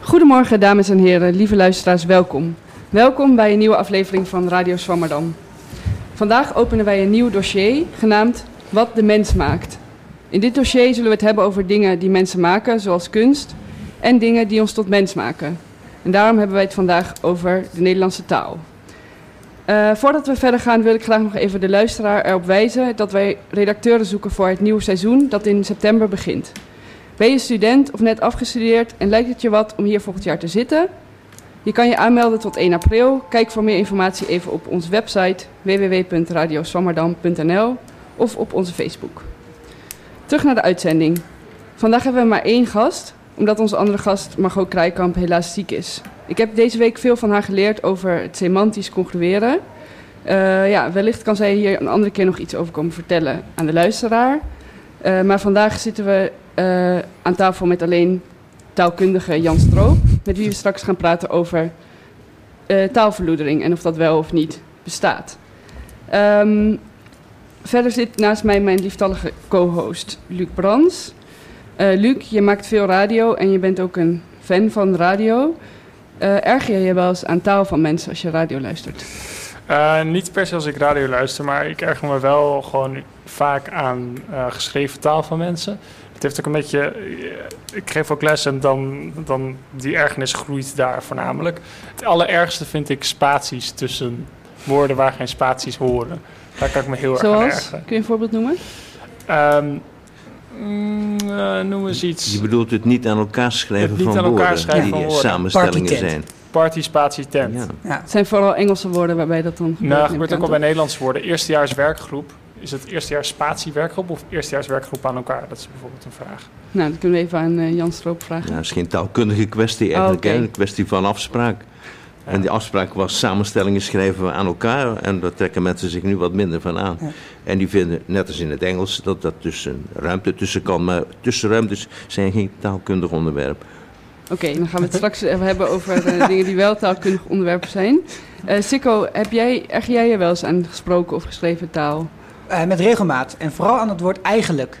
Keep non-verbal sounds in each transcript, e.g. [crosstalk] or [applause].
Goedemorgen dames en heren, lieve luisteraars, welkom. Welkom bij een nieuwe aflevering van Radio Swammerdam. Vandaag openen wij een nieuw dossier genaamd Wat de mens maakt. In dit dossier zullen we het hebben over dingen die mensen maken, zoals kunst, en dingen die ons tot mens maken. En daarom hebben wij het vandaag over de Nederlandse taal. Uh, voordat we verder gaan wil ik graag nog even de luisteraar erop wijzen dat wij redacteuren zoeken voor het nieuwe seizoen dat in september begint. Ben je student of net afgestudeerd en lijkt het je wat om hier volgend jaar te zitten? Je kan je aanmelden tot 1 april. Kijk voor meer informatie even op onze website www.radioswammerdam.nl of op onze Facebook. Terug naar de uitzending. Vandaag hebben we maar één gast, omdat onze andere gast Margot Krijkamp helaas ziek is. Ik heb deze week veel van haar geleerd over het semantisch congrueren. Uh, ja, wellicht kan zij hier een andere keer nog iets over komen vertellen aan de luisteraar. Uh, maar vandaag zitten we uh, aan tafel met alleen taalkundige Jan Stroop, met wie we straks gaan praten over taalverloedering en of dat wel of niet bestaat. Um, verder zit naast mij mijn lieftallige co-host Luc Brans. Luc, je maakt veel radio en je bent ook een fan van radio. Uh, erger je je wel eens aan taal van mensen als je radio luistert? Uh, niet per se als ik radio luister, maar ik erger me wel gewoon vaak aan uh, geschreven taal van mensen. Het heeft ook een beetje. Ik geef ook les en dan, dan die ergernis groeit daar voornamelijk. Het allerergste vind ik spaties tussen woorden waar geen spaties horen. Daar kan ik me heel Zoals? erg aan ergeren. Kun je een voorbeeld noemen? Um, Mm, uh, noem eens iets. Je bedoelt het niet aan elkaar schrijven van elkaar woorden, schrijven die van woorden. samenstellingen zijn. Party, spatie, tent. Ja. Ja. Het zijn vooral Engelse woorden waarbij dat dan gebeurt. Nou, neem gebeurt ook al bij? Nederlandse woorden. Eerstejaars werkgroep. Is het eerstejaars spatie werkgroep of eerstejaars werkgroep aan elkaar? Dat is bijvoorbeeld een vraag. Nou, dat kunnen we even aan uh, Jan Stroop vragen. Ja, dat is geen taalkundige kwestie eigenlijk, Oh, een kwestie van afspraak. Ja. En die afspraak was samenstellingen schrijven we aan elkaar en daar trekken mensen zich nu wat minder van aan. Ja. En die vinden, net als in het Engels, dat dat dus een ruimte tussen kan. Maar tussenruimtes zijn geen taalkundig onderwerp. Oké, dan gaan we het straks even hebben over uh, dingen die wel taalkundig onderwerpen zijn. Uh, Sikko, heb jij, erger jij je wel eens aan gesproken of geschreven taal? Uh, met regelmaat. En vooral aan het woord eigenlijk.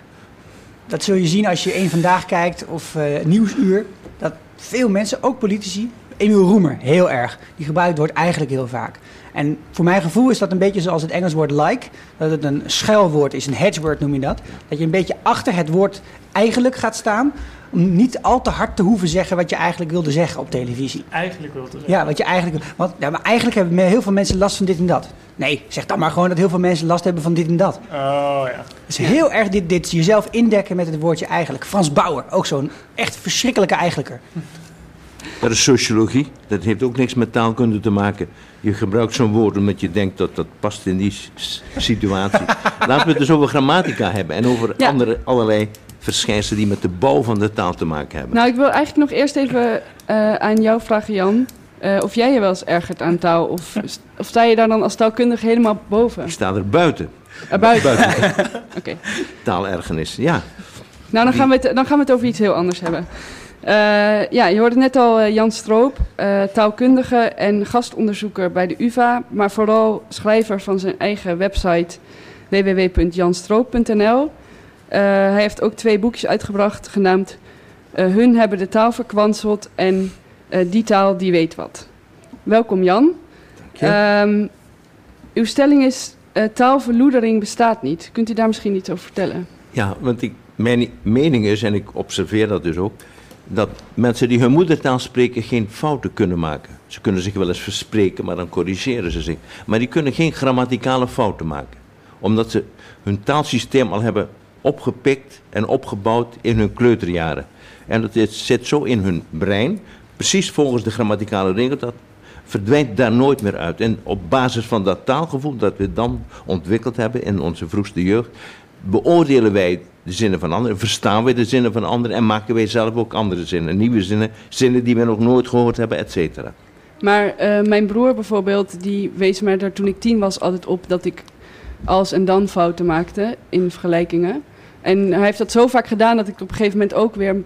Dat zul je zien als je één vandaag kijkt of uh, Nieuwsuur. Dat veel mensen, ook politici, Emiel Roemer, heel erg. Die gebruikt het woord eigenlijk heel vaak. En voor mijn gevoel is dat een beetje zoals het Engels woord like. Dat het een schuilwoord is, een hedgeword noem je dat. Dat je een beetje achter het woord eigenlijk gaat staan. Om niet al te hard te hoeven zeggen wat je eigenlijk wilde zeggen op televisie. Eigenlijk wil te zeggen. Ja, wat je eigenlijk. Want ja, maar eigenlijk hebben heel veel mensen last van dit en dat. Nee, zeg dan maar gewoon dat heel veel mensen last hebben van dit en dat. Oh ja. Dus heel erg dit, dit jezelf indekken met het woordje eigenlijk. Frans Bauer, ook zo'n echt verschrikkelijke eigenlijker. Dat is sociologie. Dat heeft ook niks met taalkunde te maken. Je gebruikt zo'n woord omdat je denkt dat dat past in die situatie. [laughs] Laten we het dus over grammatica hebben en over Ja. andere, allerlei verschijnselen die met de bouw van de taal te maken hebben. Nou, ik wil eigenlijk nog eerst even uh, aan jou vragen, Jan. Uh, of jij je wel eens ergert aan taal? Of, of sta je daar dan als taalkundige helemaal boven? Ik sta er buiten. Er buiten? Buiten [laughs] Oké. Okay. taalergernis, ja. Nou, dan gaan, we het, dan gaan we het over iets heel anders hebben. Uh, ja, je hoorde net al uh, Jan Stroop, uh, taalkundige en gastonderzoeker bij de UvA, maar vooral schrijver van zijn eigen website www.janstroop.nl. hij heeft ook twee boekjes uitgebracht genaamd Hun hebben de taal verkwanseld en Die taal die weet wat. Welkom Jan. Um, uw stelling is taalverloedering bestaat niet. Kunt u daar misschien iets over vertellen? Ja, want ik, mijn mening is, en ik observeer dat dus ook, dat mensen die hun moedertaal spreken geen fouten kunnen maken. Ze kunnen zich wel eens verspreken, maar dan corrigeren ze zich. Maar die kunnen geen grammaticale fouten maken. Omdat ze hun taalsysteem al hebben opgepikt en opgebouwd in hun kleuterjaren. En dat zit zo in hun brein, precies volgens de grammaticale regel, dat verdwijnt daar nooit meer uit. En op basis van dat taalgevoel dat we dan ontwikkeld hebben in onze vroegste jeugd, beoordelen wij de zinnen van anderen, verstaan wij de zinnen van anderen en maken wij zelf ook andere zinnen, nieuwe zinnen, zinnen die we nog nooit gehoord hebben, et cetera. Maar uh, mijn broer bijvoorbeeld, die wees mij er toen ik tien was altijd op dat ik als en dan fouten maakte in vergelijkingen. En hij heeft dat zo vaak gedaan dat ik op een gegeven moment ook weer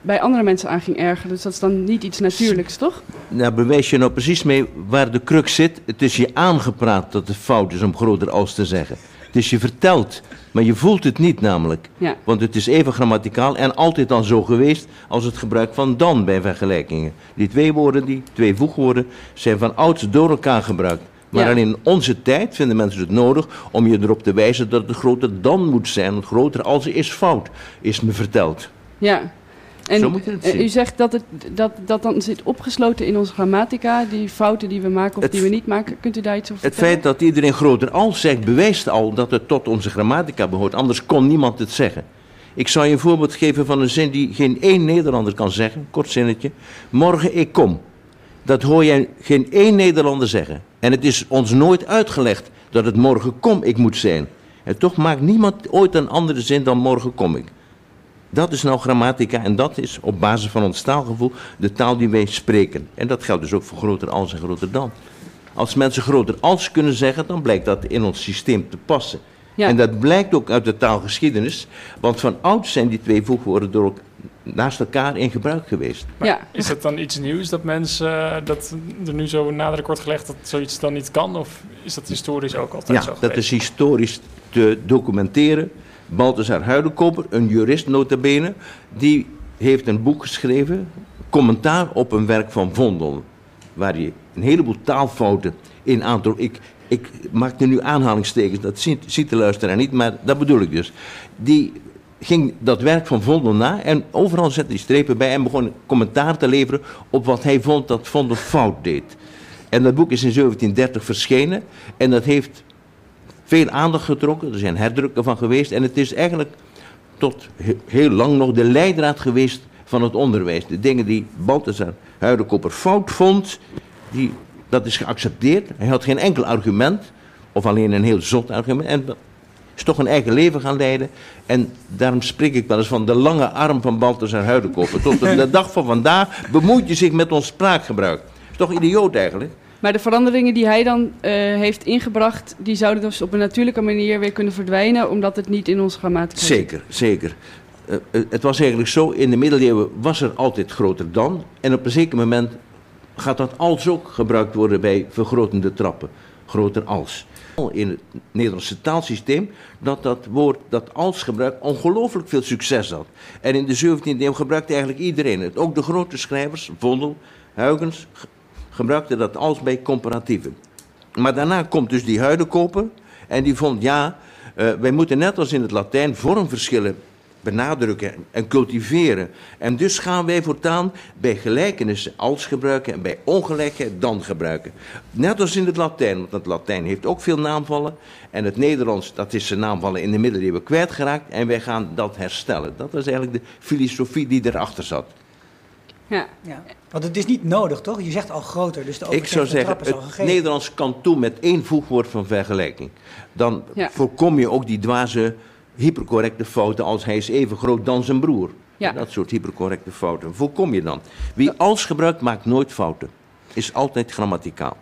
bij andere mensen aan ging ergeren. Dus dat is dan niet iets natuurlijks, toch? Nou, bewijs je nou precies mee waar de crux zit. Het is je aangepraat dat het fout is om groter als te zeggen. Het is je verteld, maar je voelt het niet namelijk. Ja. Want het is even grammaticaal en altijd dan zo geweest als het gebruik van dan bij vergelijkingen. Die twee woorden, die twee voegwoorden, zijn van ouds door elkaar gebruikt. Maar Ja. alleen in onze tijd vinden mensen het nodig om je erop te wijzen dat het groter dan moet zijn. Want groter als is fout, is me verteld. Ja. En Zo moet je het eh, zien. u zegt dat, het, dat dat dan zit opgesloten in onze grammatica, die fouten die we maken of Het- die we niet maken. Kunt u daar iets over Het vertellen? feit dat iedereen groter als zegt, bewijst al dat het tot onze grammatica behoort. Anders kon niemand het zeggen. Ik zal je een voorbeeld geven van een zin die geen één Nederlander kan zeggen. Kort zinnetje. Morgen ik kom. Dat hoor jij geen één Nederlander zeggen. En het is ons nooit uitgelegd dat het morgen kom ik moet zijn. En toch maakt niemand ooit een andere zin dan morgen kom ik. Dat is nou grammatica en dat is op basis van ons taalgevoel de taal die wij spreken. En dat geldt dus ook voor groter als en groter dan. Als mensen groter als kunnen zeggen, dan blijkt dat in ons systeem te passen. Ja. En dat blijkt ook uit de taalgeschiedenis, want van oud zijn die twee voegwoorden door naast elkaar in gebruik geweest. Maar Ja. is het dan iets nieuws dat mensen, eh, dat er nu zo nadruk wordt gelegd dat zoiets dan niet kan? Of is dat historisch ook altijd Ja, zo dat geweest? is historisch te documenteren. Balthasar Huidenkoper, een jurist notabene, die heeft een boek geschreven, commentaar op een werk van Vondel, waar hij een heleboel taalfouten in aantrok. Ik, ik maak er nu aanhalingstekens, dat ziet, ziet de luisteraar niet, maar dat bedoel ik dus. Die ging dat werk van Vondel na en overal zette hij strepen bij en begon commentaar te leveren op wat hij vond dat Vondel fout deed. En dat boek is in 1730 verschenen en dat heeft veel aandacht getrokken. Er zijn herdrukken van geweest. En het is eigenlijk tot he- heel lang nog de leidraad geweest van het onderwijs. De dingen die Balthasar Huidekoper fout vond, die, dat is geaccepteerd. Hij had geen enkel argument, of alleen een heel zot argument. En is toch een eigen leven gaan leiden. En daarom spreek ik wel eens van de lange arm van Balthasar Huidekoper. Tot op de [laughs] dag van vandaag bemoeit je zich met ons spraakgebruik. Is toch idioot eigenlijk? Maar de veranderingen die hij dan eh, heeft ingebracht, die zouden dus op een natuurlijke manier weer kunnen verdwijnen, omdat het niet in onze grammatica zit. Zeker, zeker. Eh, eh, het was eigenlijk zo, in de middeleeuwen was er altijd groter dan. En op een zeker moment gaat dat als ook gebruikt worden bij vergrotende trappen. Groter als. In het Nederlandse taalsysteem dat dat woord, dat als gebruik, ongelooflijk veel succes had. En in de 17e eeuw gebruikte eigenlijk iedereen het. Ook de grote schrijvers, Vondel, Huygens, ge- gebruikten dat als bij comparatieven. Maar daarna komt dus die huidenkoper en die vond, ja, eh, wij moeten net als in het Latijn vormverschillen benadrukken en cultiveren. En dus gaan wij voortaan bij gelijkenissen als gebruiken en bij ongelijkheid dan gebruiken. Net als in het Latijn, want het Latijn heeft ook veel naamvallen. En het Nederlands, dat is zijn naamvallen in de middeleeuwen kwijtgeraakt. En wij gaan dat herstellen. Dat was eigenlijk de filosofie die erachter zat. Ja. Ja. Want het is niet nodig, toch? Je zegt al groter, dus de Ik zou zeggen, trap is al het. Nederlands kan toe met één voegwoord van vergelijking. Dan Ja. voorkom je ook die dwaze hypercorrecte fouten als hij is even groot dan zijn broer. Ja. Dat soort hypercorrecte fouten. Voorkom je dan. Wie als gebruikt, maakt nooit fouten. Is altijd grammaticaal.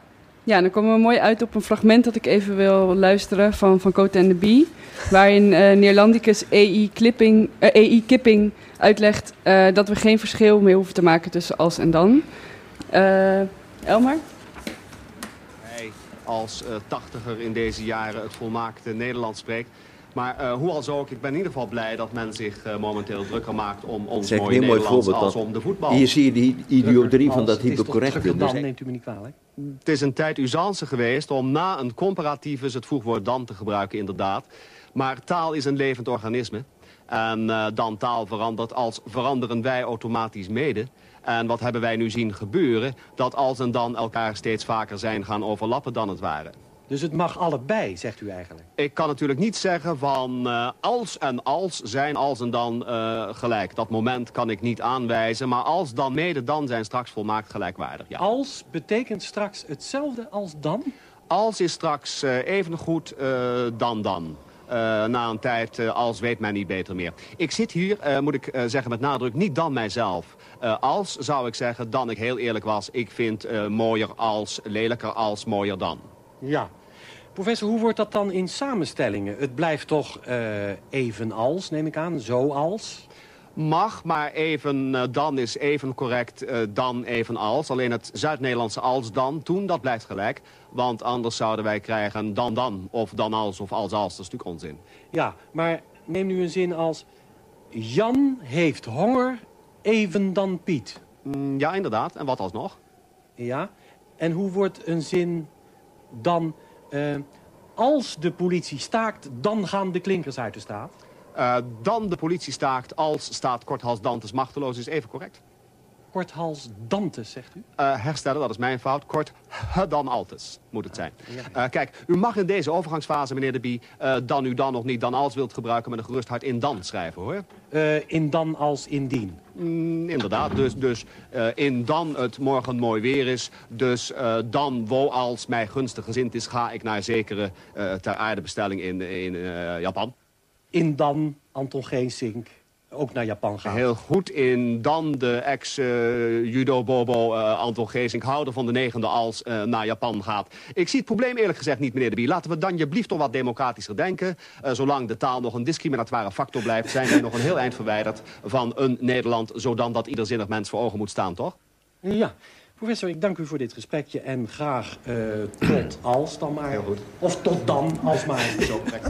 Ja, dan komen we mooi uit op een fragment dat ik even wil luisteren van Van Cote en de Bie. Waarin eh Neerlandicus E.I. Clipping, eh, E.I. Kipping uitlegt eh, dat we geen verschil meer hoeven te maken tussen als en dan. Eh, Elmar? hij als eh, tachtiger in deze jaren het volmaakte Nederlands spreekt. Maar eh, hoe als ook, ik ben in ieder geval blij dat men zich eh, momenteel drukker maakt om ons een mooie heel mooi Nederlands voorbeeld, als om de voetbal. Hier zie je die idioterie van dat hypercorrecte. Dus dan, neemt u me niet kwalijk. Het is een tijd usance geweest om na een comparativus het voegwoord dan te gebruiken, inderdaad. Maar taal is een levend organisme. En eh, dan taal verandert als veranderen wij automatisch mede. En wat hebben wij nu zien gebeuren? Dat als en dan elkaar steeds vaker zijn gaan overlappen dan het ware. Dus het mag allebei, zegt u eigenlijk. Ik kan natuurlijk niet zeggen van eh, als en als zijn als en dan eh, gelijk. Dat moment kan ik niet aanwijzen. Maar als dan mede dan zijn straks volmaakt gelijkwaardig. Ja. Als betekent straks hetzelfde als dan? Als is straks eh even goed dan dan. Na een tijd, als weet men niet beter meer. Ik zit hier, moet ik zeggen met nadruk, niet dan mijzelf. Als zou ik zeggen, dan ik heel eerlijk was. Ik vind mooier als, lelijker als, mooier dan. Ja. Professor, hoe wordt dat dan in samenstellingen? Het blijft toch eh evenals, neem ik aan, zoals? Mag, maar even eh, dan is even correct eh, dan even als. Alleen het Zuid-Nederlandse als dan, toen, dat blijft gelijk. Want anders zouden wij krijgen dan dan, of dan als, of als als. Dat is natuurlijk onzin. Ja, maar neem nu een zin als... Jan heeft honger, even dan Piet. Mm, ja, inderdaad. En wat alsnog? Ja, en hoe wordt een zin dan... eh, als de politie staakt, dan gaan de klinkers uit de staat? Eh, dan de politie staakt als staat Korthals Dantes machteloos is even correct. Korthals Dantes, zegt u? Eh, herstellen, dat is mijn fout. Kort, dan altes moet het zijn. Eh, kijk, u mag in deze overgangsfase, meneer de Bie... eh, dan u dan nog niet dan als wilt gebruiken... met een gerust hart in dan schrijven, hoor. In dan als indien. Mm, inderdaad, dus, dus in dan het morgen mooi weer is. Dus dan, wo als mij gunstig gezind is... ga ik naar zekere ter aardebestelling in, in eh, Japan. In dan Anton Geesink ook naar Japan gaat. Heel goed in dan de ex-judo-bobo eh, Anton Geesink... houder van de negende als eh, naar Japan gaat. Ik zie het probleem eerlijk gezegd niet, meneer de Bie. Laten we dan jeblieft toch wat democratischer denken. Eh, zolang de taal nog een discriminatoire factor blijft... zijn wij nog een heel eind verwijderd van een Nederland... zodan dat ieder zinnig mens voor ogen moet staan, toch? Ja, professor, ik dank u voor dit gesprekje en graag eh, tot als dan maar. Heel goed. Of tot dan als maar. Zo, [laughs] correct.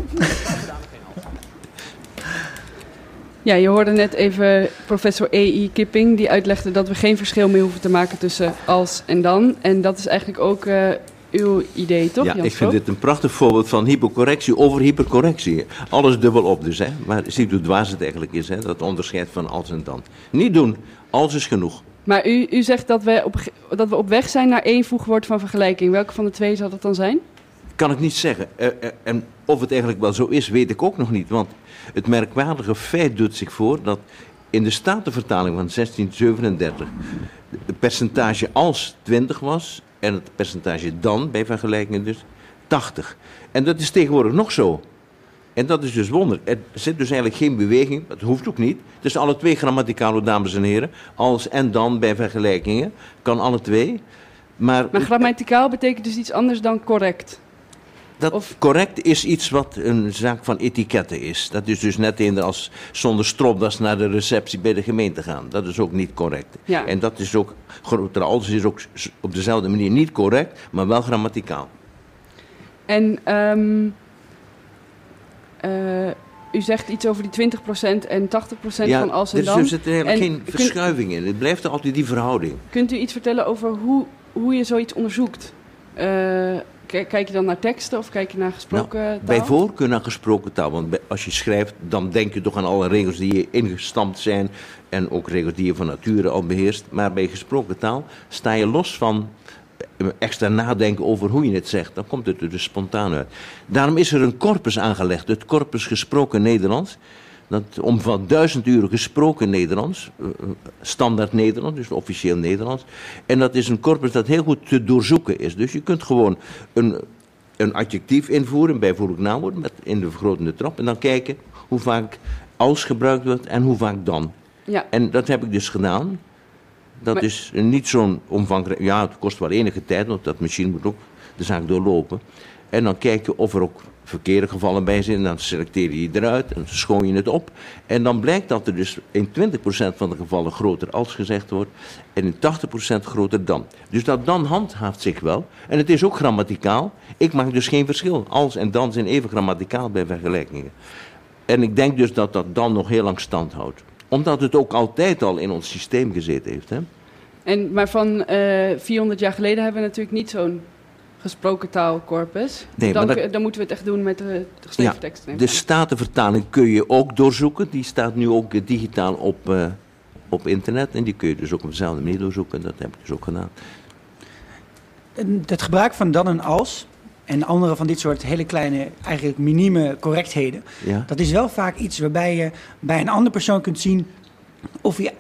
Ja, je hoorde net even professor E.I. Kipping, die uitlegde dat we geen verschil meer hoeven te maken tussen als en dan. En dat is eigenlijk ook eh, uw idee, toch? Ja, ik vind dit een prachtig voorbeeld van hypercorrectie over hypercorrectie. Alles dubbel op dus, hè. Maar zie hoe dwaas het eigenlijk is, hè. Dat onderscheid van als en dan. Niet doen, als is genoeg. Maar u, u zegt dat we, op, dat we op weg zijn naar één voegwoord van vergelijking. Welke van de twee zal dat dan zijn? Kan ik niet zeggen. Eh, eh, en of het eigenlijk wel zo is, weet ik ook nog niet. Want het merkwaardige feit doet zich voor dat in de Statenvertaling van 1637 het percentage als 20 was en het percentage dan, bij vergelijking dus, 80. En dat is tegenwoordig nog zo. En dat is dus wonder. Er zit dus eigenlijk geen beweging, dat hoeft ook niet. Is alle twee grammaticaal, dames en heren. Als en dan bij vergelijkingen, kan alle twee. Maar grammaticaal betekent dus iets anders dan correct. Dat of- correct is iets wat een zaak van etiketten is. Dat is dus net eender als zonder stropdas naar de receptie bij de gemeente gaan. Dat is ook niet correct. Ja. En dat is ook, groter als is ook op dezelfde manier niet correct, maar wel grammaticaal. En ehm, eh, u zegt iets over die 20% en 80% van als en er is dan. dus er eigenlijk En geen verschuiving in. Het blijft altijd die verhouding. Kunt u iets vertellen over hoe, hoe je zoiets onderzoekt? K- kijk je dan naar teksten of kijk je naar gesproken Nou, taal? bij voorkeur naar gesproken taal. Want als je schrijft, dan denk je toch aan alle regels die je ingestampt zijn. En ook regels die je van nature al beheerst. Maar bij gesproken taal sta je los van eh, extra nadenken over hoe je het zegt. Dan komt het er dus spontaan uit. Daarom is er een corpus aangelegd. Het corpus gesproken Nederlands. Dat omvat duizend uren gesproken Nederlands, eh, eh, standaard Nederlands, dus officieel Nederlands. En dat is een corpus dat heel goed te doorzoeken is. Dus je kunt gewoon een, een adjectief invoeren, bijvoeglijk naamwoord, met in de vergrotende trap. En dan kijken hoe vaak als gebruikt wordt en hoe vaak dan. Ja, En dat heb ik dus gedaan. Dat Maar- is niet zo'n omvangrijk. Ja, het kost wel enige tijd, want dat machine moet ook de zaak doorlopen. En dan kijk je of er ook verkeerde gevallen bij zijn. Dan selecteer je die eruit en schoon je het op. En dan blijkt dat er dus in 20% van de gevallen groter als gezegd wordt. En in 80% groter dan. Dus dat dan handhaaft zich wel. En het is ook grammaticaal. Ik maak dus geen verschil. Als en dan zijn even grammaticaal bij vergelijkingen. En ik denk dus dat dat dan nog heel lang stand houdt. Omdat het ook altijd al in ons systeem gezeten heeft. Hè? en, maar van eh 400 jaar geleden hebben we natuurlijk niet zo'n gesproken taalcorpus. Nee, dan, dat- dan moeten we het echt doen met de geschreven Ja, De statenvertaling kun je ook doorzoeken. Die staat nu ook eh, digitaal op, eh, op internet. En die kun je dus ook op dezelfde manier doorzoeken. Dat heb ik dus ook gedaan. En Het gebruik van dan en als en andere van dit soort hele kleine, eigenlijk minieme correctheden, Ja? dat is wel vaak iets waarbij je bij een andere persoon kunt zien of hij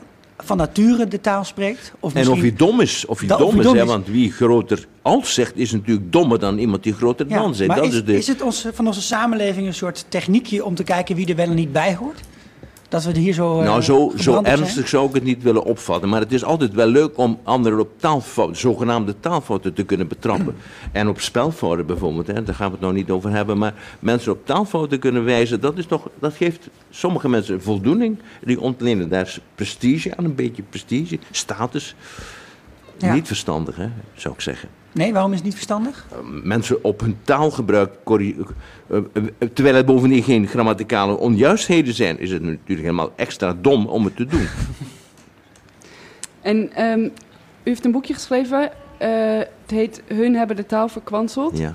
van nature de taal spreekt. Of En of misschien- hij dom is. Of hij of dom is, hè, want wie groter als zegt, is natuurlijk dommer dan iemand die groter Ja, dan zegt. maar Dat is, is de... is het ons, van onze samenleving een soort techniekje om te kijken wie er wel en niet bij hoort? Dat we hier zo. eh, nou, zo, zo zijn? ernstig zou ik het niet willen opvatten. Maar het is altijd wel leuk om anderen op taalfouten, zogenaamde taalfouten te kunnen betrappen. [clears throat] en op spelfouten bijvoorbeeld, hè, daar gaan we het nog niet over hebben. Maar mensen op taalfouten kunnen wijzen, dat, is toch, dat geeft sommige mensen voldoening. Die ontlenen daar prestige aan, een beetje prestige, status. Ja. Niet verstandig, hè, zou ik zeggen. Nee, waarom is het niet verstandig? mensen op hun taalgebruik eh, eh, terwijl het bovendien geen grammaticale onjuistheden zijn, is het natuurlijk helemaal extra dom om het te doen. [laughs] En ehm, u heeft een boekje geschreven. eh, het heet Hun hebben de taal verkwanseld. Ja.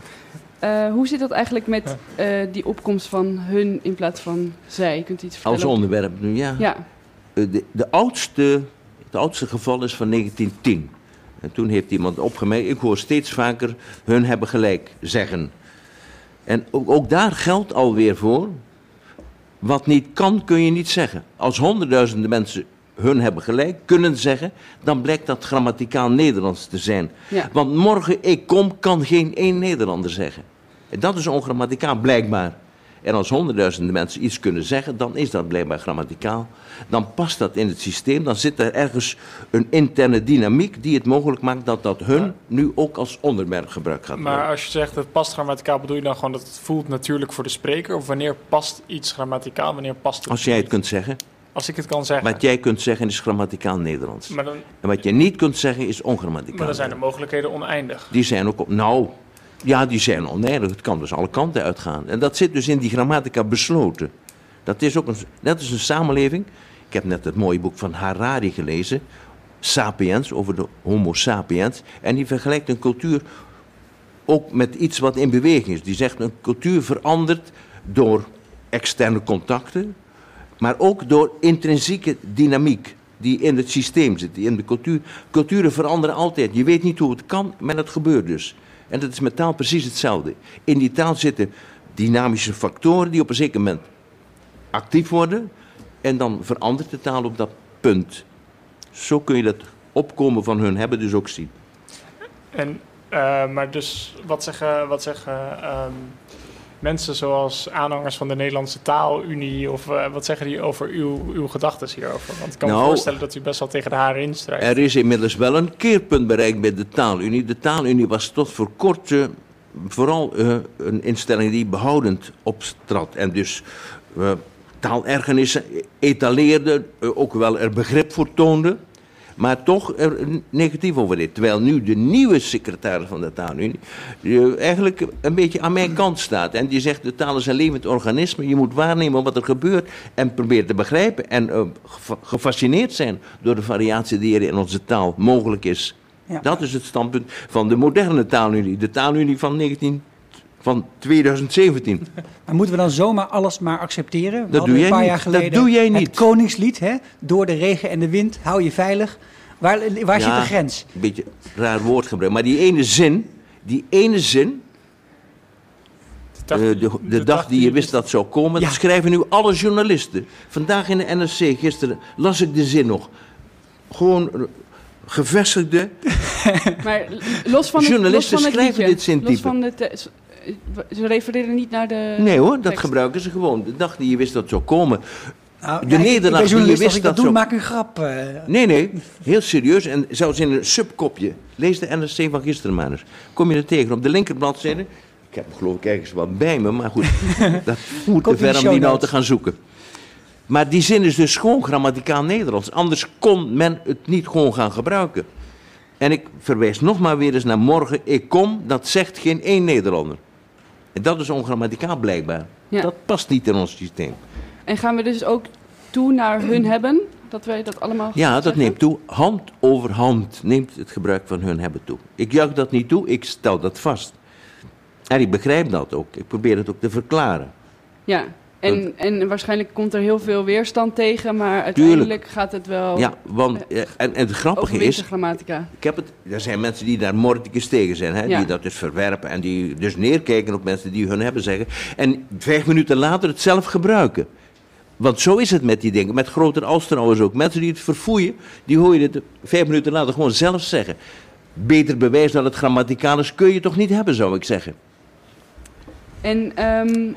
Eh, hoe zit dat eigenlijk met eh, die opkomst van hun in plaats van zij? Kunt u iets vertellen? Als onderwerp nu, ja. Ja, Eh, De, de oudste, het oudste geval is van 1910. En toen heeft iemand opgemerkt, ik hoor steeds vaker hun hebben gelijk zeggen. En ook, ook daar geldt alweer voor, wat niet kan, kun je niet zeggen. Als honderdduizenden mensen hun hebben gelijk kunnen zeggen, dan blijkt dat grammaticaal Nederlands te zijn. ja. Want morgen ik kom, kan geen één Nederlander zeggen. En dat is ongrammaticaal, blijkbaar. En als honderdduizenden mensen iets kunnen zeggen, dan is dat blijkbaar grammaticaal. Dan past dat in het systeem, dan zit er ergens een interne dynamiek die het mogelijk maakt dat dat hun nu ook als onderwerp gebruikt gaat worden. Maar als je zegt het past grammaticaal, bedoel je dan gewoon dat het voelt natuurlijk voor de spreker? Of wanneer past iets grammaticaal, wanneer past het Als jij het kunt zeggen, Als ik het kan zeggen. wat jij kunt zeggen is grammaticaal Nederlands. Maar dan, En wat je niet kunt zeggen is ongrammaticaal. maar dan zijn de mogelijkheden oneindig. Die zijn ook op. Nou, ja, die zijn oneindig. Het kan dus alle kanten uitgaan. En dat zit dus in die grammatica besloten. Dat is ook een, net als een samenleving. Ik heb net het mooie boek van Harari gelezen. Sapiens, over de Homo sapiens. En die vergelijkt een cultuur ook met iets wat in beweging is. Die zegt een cultuur verandert door externe contacten, maar ook door intrinsieke dynamiek die in het systeem zit, die in de cultuur. Culturen veranderen altijd. Je weet niet hoe het kan, maar het gebeurt dus. En dat is met taal precies hetzelfde. In die taal zitten dynamische factoren die op een zeker moment actief worden en dan verandert de taal op dat punt. Zo kun je dat opkomen van hun hebben dus ook zien. En, eh, maar dus, wat zeggen, wat zeggen ehm, mensen zoals aanhangers van de Nederlandse Taalunie... of eh, wat zeggen die over uw, uw gedachten hierover? Want ik kan me Nou, voorstellen dat u best wel tegen de haren instrijdt. Er is inmiddels wel een keerpunt bereikt bij de taalunie. De taalunie was tot voor kort eh, vooral eh, een instelling die behoudend optrad. En dus taalergernissen etaleerde, ook wel er begrip voor toonde. Maar toch er negatief over deed. Terwijl nu de nieuwe secretaris van de taalunie eh, eigenlijk een beetje aan mijn kant staat. En die zegt, de taal is een levend organisme. Je moet waarnemen wat er gebeurt en proberen te begrijpen. En eh, gefa- gefascineerd zijn door de variatie die er in onze taal mogelijk is. Ja. Dat is het standpunt van de moderne taalunie. De taalunie van, 19, van 2017. Maar moeten we dan zomaar alles maar accepteren? We Dat hadden doe jij een paar niet. jaar geleden Dat doe jij niet. Het Koningslied, hè? Door de regen en de wind, hou je veilig. Waar, waar Ja. zit de grens? Een beetje raar woordgebruik. Maar die ene zin, die ene zin, De dag, eh, de, de, dag die je wist dat zou komen, Ja. dat schrijven nu alle journalisten. Vandaag in de NRC, gisteren las ik de zin nog. Gewoon eh, gevestigde. [laughs] Maar los van het, Journalisten los van het schrijven liedje, dit zintype. Los van de ze refereren niet naar de Nee hoor, dat tekst. gebruiken ze gewoon. De dag die je wist dat zou komen. Nou, De ja, nederlaag ben die je wist ik dat dat doe, zo- maak een grap. eh. Nee, nee, heel serieus. En zelfs in een subkopje. Lees de NRC van gisteren maar eens. Kom je er tegen. Op de linkerbladzijde. Ik heb hem geloof ik ergens wat bij me, maar goed. [laughs] dat moet te ver om die nou te gaan zoeken. Maar die zin is dus gewoon grammaticaal Nederlands. Anders kon men het niet gewoon gaan gebruiken. En ik verwijs nog maar weer eens naar morgen. Ik kom, dat zegt geen één Nederlander. En dat is ongrammaticaal blijkbaar. Ja. Dat past niet in ons systeem. En gaan we dus ook toe naar hun hebben? Dat wij dat allemaal Ja, dat zeggen? neemt toe. Hand over hand neemt het gebruik van hun hebben toe. Ik juich dat niet toe, ik stel dat vast. En ik begrijp dat ook. Ik probeer het ook te verklaren. Ja, en, en waarschijnlijk komt er heel veel weerstand tegen, maar uiteindelijk gaat het wel Ja, want eh, en, en het grappige is, grammatica. ik heb het, er zijn mensen die daar mordicus tegen zijn, hè, Ja. die dat dus verwerpen en die dus neerkijken op mensen die hun hebben zeggen. En vijf minuten later het zelf gebruiken. Want zo is het met die dingen. Met groter als trouwens ook. Mensen die het verfoeien, die hoor je het vijf minuten later gewoon zelf zeggen. Beter bewijs dat het grammaticaal is kun je toch niet hebben, zou ik zeggen. En ehm,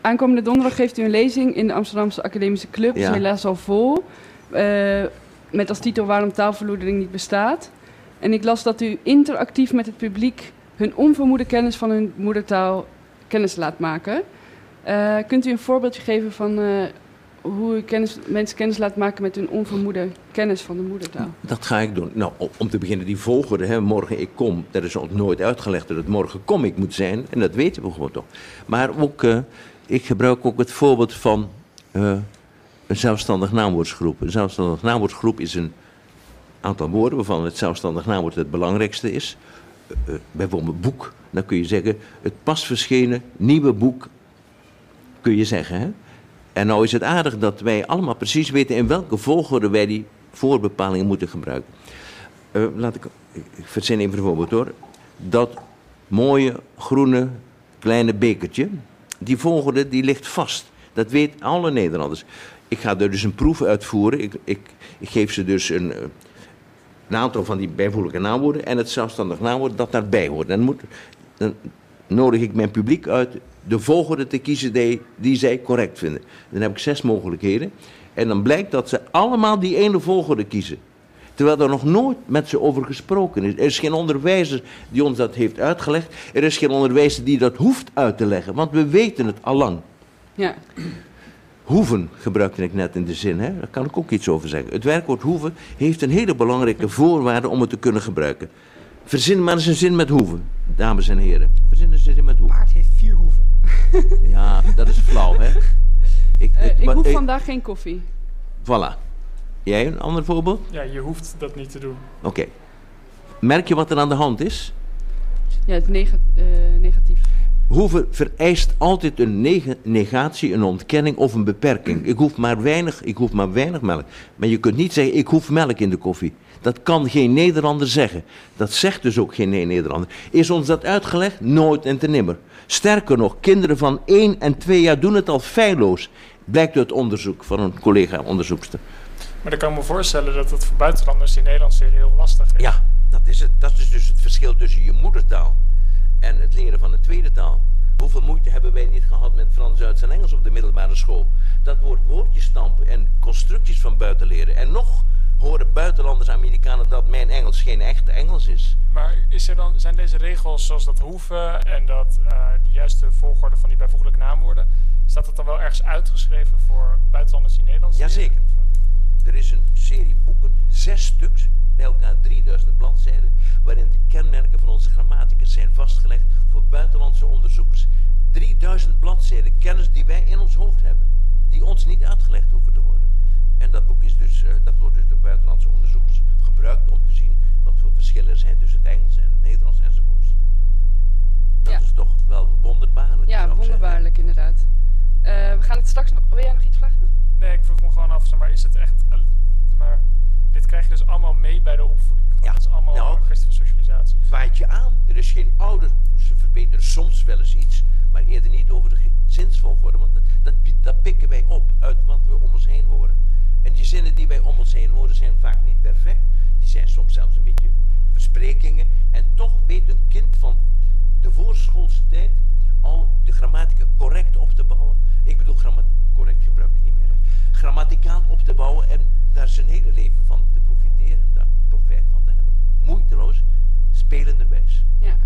aankomende donderdag geeft u een lezing in de Amsterdamse Academische Club. Ja. is helaas al vol. Eh, met als titel Waarom taalverloedering niet bestaat. En ik las dat u interactief met het publiek hun onvermoede kennis van hun moedertaal kennis laat maken. Eh, kunt u een voorbeeldje geven van eh, hoe u kennis, mensen kennis laat maken met hun onvermoede kennis van de moedertaal? Dat ga ik doen. Nou, om te beginnen, die volgorde, hè, morgen ik kom, dat is ook nooit uitgelegd dat het morgen kom ik moet zijn. En dat weten we gewoon toch. Maar ook, ik gebruik ook het voorbeeld van eh, een zelfstandig naamwoordsgroep. Een zelfstandig naamwoordsgroep is een aantal woorden waarvan het zelfstandig naamwoord het belangrijkste is. Eh, bijvoorbeeld boek, dan kun je zeggen het pas verschenen nieuwe boek, kun je zeggen. Hè? En nou is het aardig dat wij allemaal precies weten in welke volgorde wij die voorbepalingen moeten gebruiken. Laat ik, ik verzin even een voorbeeld hoor. Dat mooie groene kleine bekertje, die volgorde die ligt vast. Dat weten alle Nederlanders. Ik ga er dus een proef uitvoeren. Ik, ik, ik geef ze dus een, aantal van die bijvoeglijke naamwoorden en het zelfstandig naamwoord dat daarbij hoort. Dan, moet, dan nodig ik mijn publiek uit de volgorde te kiezen die, die zij correct vinden. Dan heb ik zes mogelijkheden. En dan blijkt dat ze allemaal die ene volgorde kiezen. Terwijl er nog nooit met ze over gesproken is. Er is geen onderwijzer die ons dat heeft uitgelegd. Er is geen onderwijzer die dat hoeft uit te leggen. Want we weten het allang. Ja, Hoeven gebruikte ik net in de zin, hè? daar kan ik ook iets over zeggen. Het werkwoord hoeven heeft een hele belangrijke voorwaarde om het te kunnen gebruiken. Verzin maar eens een zin met hoeven, dames en heren. Verzin eens een zin met hoeven. Paard heeft vier hoeven. Ja, dat is flauw, hè? [laughs] Ik, Eh, het- ik maar- hoef ik- vandaag geen koffie. Voilà. Jij een ander voorbeeld? Ja, je hoeft dat niet te doen. Oké. Merk je wat er aan de hand is? Ja, het eh, negatief. Hoeven vereist altijd een neg- negatie, een ontkenning of een beperking. Ik hoef, maar weinig, ik hoef maar weinig melk. Maar je kunt niet zeggen, ik hoef melk in de koffie. Dat kan geen Nederlander zeggen. Dat zegt dus ook geen Nederlander. Is ons dat uitgelegd? Nooit en te nimmer. Sterker nog, kinderen van 1 en 2 jaar doen het al feilloos. Blijkt uit onderzoek van een collega-onderzoekster. Maar dan kan ik me voorstellen dat het voor buitenlanders die Nederlands leren heel lastig is. Ja, dat is het. Dat is dus het verschil tussen je moedertaal en het leren van een tweede taal. Hoeveel moeite hebben wij niet gehad met Frans, Duits en Engels op de middelbare school? Dat woord woordjes stampen en constructies van buiten leren. En nog horen buitenlanders, Amerikanen, dat mijn Engels geen echte Engels is. Maar is er dan, zijn deze regels zoals dat hoeven en dat eh, de juiste volgorde van die bijvoeglijke naamwoorden, staat dat dan wel ergens uitgeschreven voor buitenlanders die Nederlands leren? Er is een serie boeken, zes stuks, bij elkaar 3000 bladzijden, waarin de kenmerken van onze grammaticus zijn vastgelegd voor buitenlandse onderzoekers. 3000 bladzijden kennis die wij in ons hoofd hebben, die ons niet uitgelegd hoeven te worden. En dat boek is dus, eh, dat wordt dus door buitenlandse onderzoekers gebruikt om te zien wat voor verschillen er zijn tussen het Engels en het Nederlands enzovoorts. Dat Ja. is toch wel wonderbaarlijk. Ja, zeggen. wonderbaarlijk inderdaad. Eh, we gaan het straks nog... Wil jij nog iets vragen? Nee, ik vroeg me gewoon af, zeg maar is het echt, maar dit krijg je dus allemaal mee bij de opvoeding. Ja. Dat is allemaal Nou, een kwestie van socialisatie. waait je aan. Er is geen ouder. Ze verbeteren soms wel eens iets, maar eerder niet over de zinsvolgorde. Want dat, dat, pi- dat pikken wij op uit wat we om ons heen horen. En die zinnen die wij om ons heen horen zijn vaak niet perfect. Die zijn soms zelfs een beetje versprekingen. En toch weet een kind van de voorschoolse tijd al de grammatica correct op te bouwen. Ik bedoel, gramma correct gebruik ik niet meer. Hè. Grammaticaal op te bouwen en daar zijn hele leven van te profiteren. Daar profijt van te hebben. Moeiteloos, spelenderwijs. Ja.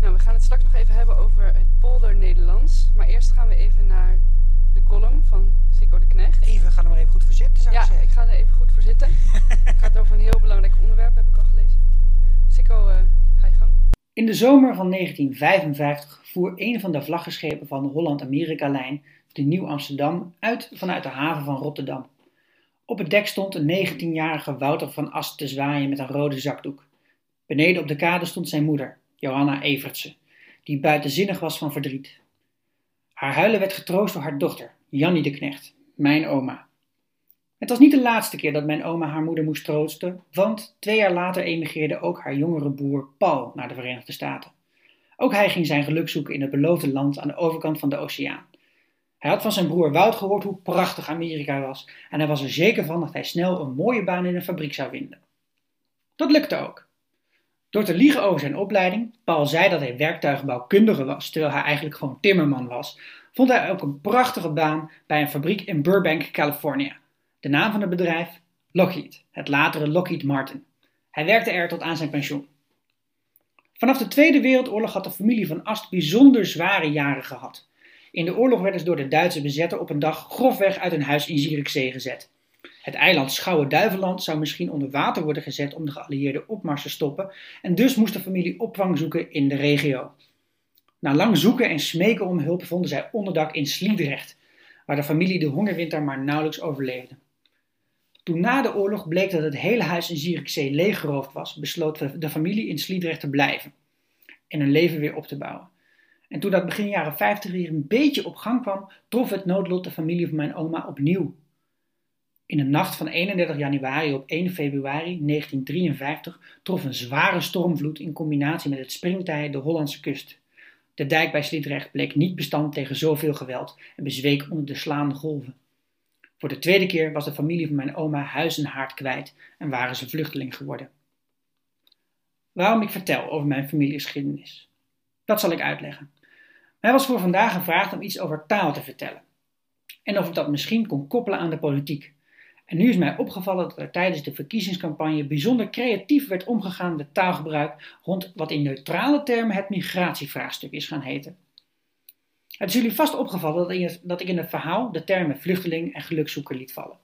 Nou, we gaan het straks nog even hebben over het polder Nederlands. Maar eerst gaan we even naar de column van Sikko de Knecht. Even, ga er maar even goed voor zitten, zou ik Ja, zeggen. ik ga er even goed voor zitten. het gaat over een heel belangrijk onderwerp, heb ik al gelezen. Sikko, eh, ga je gang. In de zomer van 1955 voer een van de vlaggenschepen van de Holland-Amerika-lijn, de Nieuw Amsterdam, uit vanuit de haven van Rotterdam. Op het dek stond een 19-jarige Wouter van Ast te zwaaien met een rode zakdoek. Beneden op de kade stond zijn moeder, Johanna Evertse, die buitenzinnig was van verdriet. Haar huilen werd getroost door haar dochter, Jannie de Knecht, mijn oma. Het was niet de laatste keer dat mijn oma haar moeder moest troosten, want twee jaar later emigreerde ook haar jongere broer Paul naar de Verenigde Staten. Ook hij ging zijn geluk zoeken in het beloofde land aan de overkant van de oceaan. Hij had van zijn broer Wout gehoord hoe prachtig Amerika was en hij was er zeker van dat hij snel een mooie baan in een fabriek zou vinden. Dat lukte ook. Door te liegen over zijn opleiding, Paul zei dat hij werktuigbouwkundige was, terwijl hij eigenlijk gewoon timmerman was, vond hij ook een prachtige baan bij een fabriek in Burbank, Californië. De naam van het bedrijf? Lockheed, het latere Lockheed Martin. Hij werkte er tot aan zijn pensioen. Vanaf de Tweede Wereldoorlog had de familie van Ast bijzonder zware jaren gehad. In de oorlog werden ze door de Duitse bezetter op een dag grofweg uit een huis in Zierikzee gezet. Het eiland Schouwen-Duiveland zou misschien onder water worden gezet om de geallieerde opmars te stoppen en dus moest de familie opvang zoeken in de regio. Na lang zoeken en smeken om hulp vonden zij onderdak in Sliedrecht, waar de familie de hongerwinter maar nauwelijks overleefde. Toen na de oorlog bleek dat het hele huis in Zierikzee leeggeroofd was, besloot de familie in Sliedrecht te blijven en hun leven weer op te bouwen. En toen dat begin jaren 50 weer een beetje op gang kwam, trof het noodlot de familie van mijn oma opnieuw. In de nacht van 31 januari op 1 februari 1953 trof een zware stormvloed in combinatie met het springtij de Hollandse kust. De dijk bij Sliedrecht bleek niet bestand tegen zoveel geweld en bezweek onder de slaande golven. Voor de tweede keer was de familie van mijn oma huis en haard kwijt en waren ze vluchteling geworden. Waarom ik vertel over mijn familiegeschiedenis? Dat zal ik uitleggen. Mij was voor vandaag gevraagd om iets over taal te vertellen. En of ik dat misschien kon koppelen aan de politiek. En nu is mij opgevallen dat er tijdens de verkiezingscampagne bijzonder creatief werd omgegaan met taalgebruik rond wat in neutrale termen het migratievraagstuk is gaan heten. Het is jullie vast opgevallen dat ik in het verhaal de termen vluchteling en gelukzoeker liet vallen.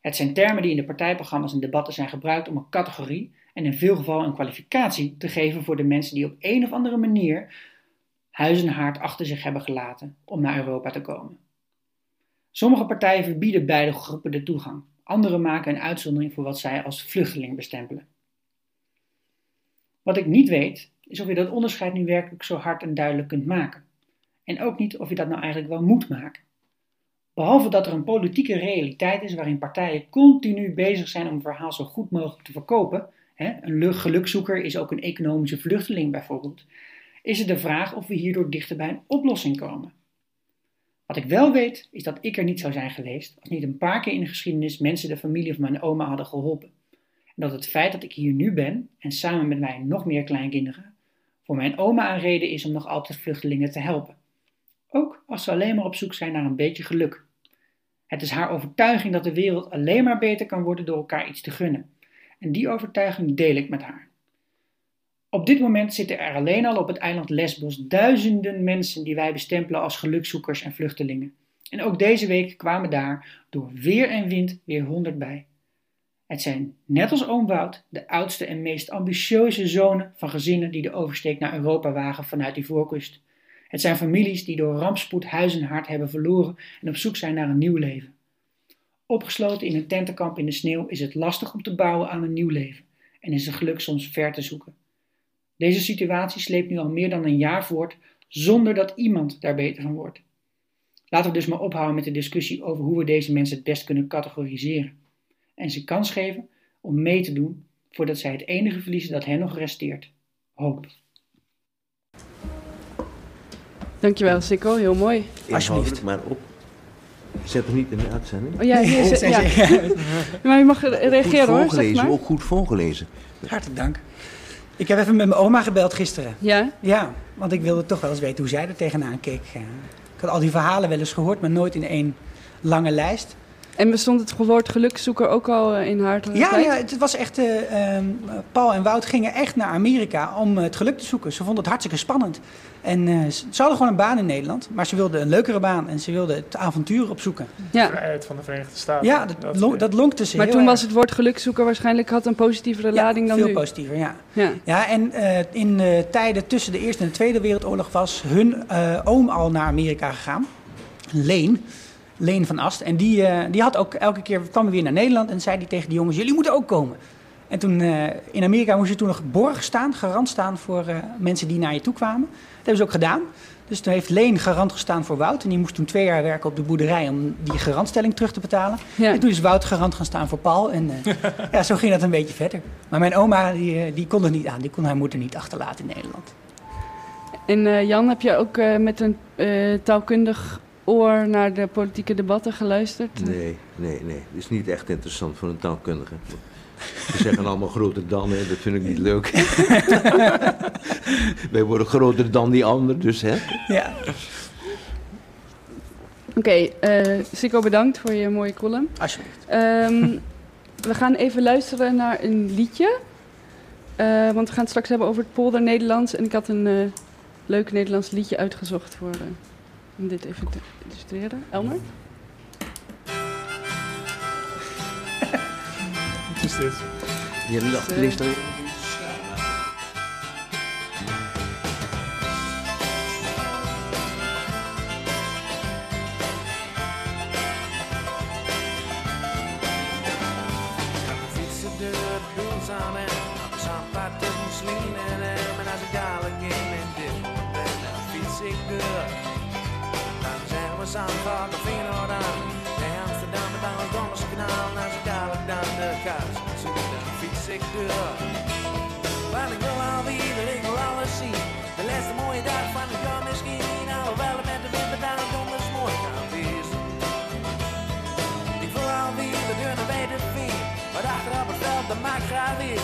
Het zijn termen die in de partijprogramma's en debatten zijn gebruikt om een categorie en in veel gevallen een kwalificatie te geven voor de mensen die op een of andere manier huis en haard achter zich hebben gelaten om naar Europa te komen. Sommige partijen verbieden beide groepen de toegang, andere maken een uitzondering voor wat zij als vluchteling bestempelen. Wat ik niet weet, is of je dat onderscheid nu werkelijk zo hard en duidelijk kunt maken. En ook niet of je dat nou eigenlijk wel moet maken. Behalve dat er een politieke realiteit is waarin partijen continu bezig zijn om een verhaal zo goed mogelijk te verkopen. Een gelukzoeker is ook een economische vluchteling bijvoorbeeld. Is het de vraag of we hierdoor dichter bij een oplossing komen. Wat ik wel weet, is dat ik er niet zou zijn geweest als niet een paar keer in de geschiedenis mensen de familie van mijn oma hadden geholpen. En dat het feit dat ik hier nu ben en samen met mij nog meer kleinkinderen, voor mijn oma een reden is om nog altijd vluchtelingen te helpen. Ook als ze alleen maar op zoek zijn naar een beetje geluk. Het is haar overtuiging dat de wereld alleen maar beter kan worden door elkaar iets te gunnen. En die overtuiging deel ik met haar. Op dit moment zitten er alleen al op het eiland Lesbos duizenden mensen die wij bestempelen als gelukzoekers en vluchtelingen. En ook deze week kwamen daar door weer en wind weer honderd bij. Het zijn, net als oom de oudste en meest ambitieuze zonen van gezinnen die de oversteek naar Europa wagen vanuit die voorkust. Het zijn families die door rampspoed huis hart hebben verloren en op zoek zijn naar een nieuw leven. Opgesloten in een tentenkamp in de sneeuw is het lastig om te bouwen aan een nieuw leven en is het geluk soms ver te zoeken. Deze situatie sleept nu al meer dan een jaar voort zonder dat iemand daar beter van wordt. Laten we dus maar ophouden met de discussie over hoe we deze mensen het best kunnen categoriseren en ze kans geven om mee te doen voordat zij het enige verliezen dat hen nog resteert: hoop. Dankjewel, Sikko. Heel mooi. Alsjeblieft. maar op. Zet hem niet in de uitzending. Oh, ja, [laughs] hier zit, ja. [laughs] maar je mag reageren goed hoor. Zeg maar. ook goed voorgelezen. Hartelijk dank. Ik heb even met mijn oma gebeld gisteren. Ja? Ja, want ik wilde toch wel eens weten hoe zij er tegenaan keek. Eh, Ik had al die verhalen wel eens gehoord, maar nooit in één lange lijst. En bestond het woord gelukzoeker ook al eh, in haar Ja, tijd? ja, het was echt. eh, ehm, Paul en Wout gingen echt naar Amerika om eh, het geluk te zoeken. Ze vonden het hartstikke spannend. En eh, ze hadden gewoon een baan in Nederland, maar ze wilden een leukere baan en ze wilden het avontuur opzoeken. Ja. Vrijheid van de Verenigde Staten. Ja, dat, dat lonkte ze Maar heel toen erg. was het woord gelukzoeker waarschijnlijk had een positievere Ja, lading dan veel nu. positiever, ja. Ja. Ja, en eh, in de tijden tussen de Eerste en de Tweede Wereldoorlog was hun eh, oom al naar Amerika gegaan. Leen. Leen van Ast. En die, eh, die had ook elke keer, kwam weer naar Nederland en zei die tegen die jongens, jullie moeten ook komen. En toen eh, in Amerika moest je toen nog borg staan, garant staan voor eh, mensen die naar je toe kwamen. Dat hebben ze ook gedaan. Dus toen heeft Leen garant gestaan voor Wout. En die moest toen twee jaar werken op de boerderij om die garantstelling terug te betalen. Ja. En toen is Wout garant gaan staan voor Paul. En [laughs] ja, zo ging dat een beetje verder. Maar mijn oma, die, die kon het niet aan. Die kon haar moeder niet achterlaten in Nederland. En Jan, heb je ook met een taalkundig oor naar de politieke debatten geluisterd? Nee, nee, nee. Het is niet echt interessant voor een taalkundige. Ze zeggen allemaal groter dan, hè? dat vind ik niet leuk. [laughs] Wij worden groter dan die ander, dus hè. Ja. Oké, eh Sico bedankt voor je mooie column. Alsjeblieft. Ehm, we gaan even luisteren naar een liedje. Eh, want we gaan het straks hebben over het polder Nederlands. En ik had een eh, leuk Nederlands liedje uitgezocht voor, eh, om dit even te illustreren. Elmer? Wat is dit? Je lacht, leest dan we Zandvoort of Feyenoord aan. Bij Amsterdam met aan het Dommerse kanaal. Als ik dadelijk dan de kaars zoek, dan fiets ik door. Want ik wil alweer, ik wil alles zien. De laatste mooie dag van het jaar misschien. Alhoewel het met de wind met aan het donders mooi kan wezen. Ik voel alweer de deur naar buiten vier. Maar achterop het veld, dat maakt graag weer.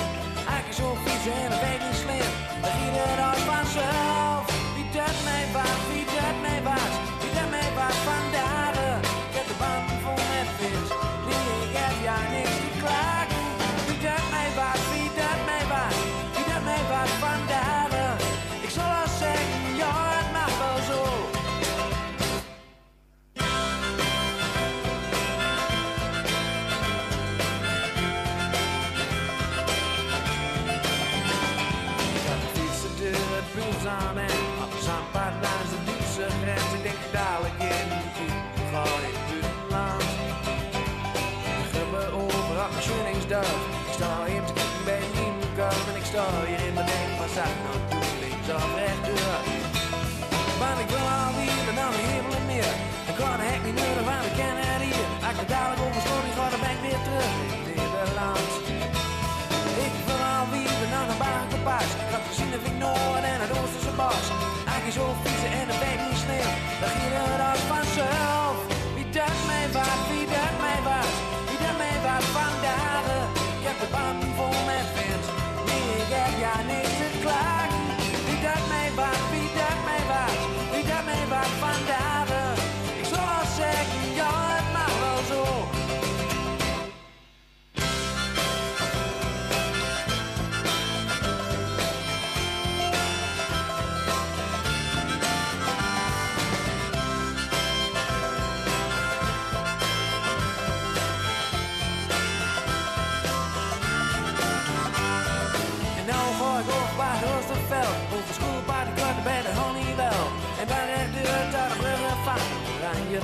Eigenlijk zo fietsen en een weet niet slim. Giet het uit vanzelf. Wie dat mij was, wie dat mij was. Wie dat mij was vandaag. Ik heb de band vol met of rechtdoor. Want ik wil alweer dan de hemel en meer. Ik kan de hek niet nodig, want ik ken het hier. Als ik dadelijk over stoot, ik ga dan ben ik weer terug in Nederland. Ik wil alweer naar een bakenpaas. Ik had gezien de Noord en het Oosterse bos. Eigenlijk zo fietsen en een beetje niet sneeuw. Dan ging het als vanzelf. Wie dat mij was, wie dat mij was. Wie dat mij was vandaag. Ik heb de band vol met vins. Nee, ik heb ja niks te klagen. Wie dat mij was, wie dat mij was. Wie dat mij was vandaag.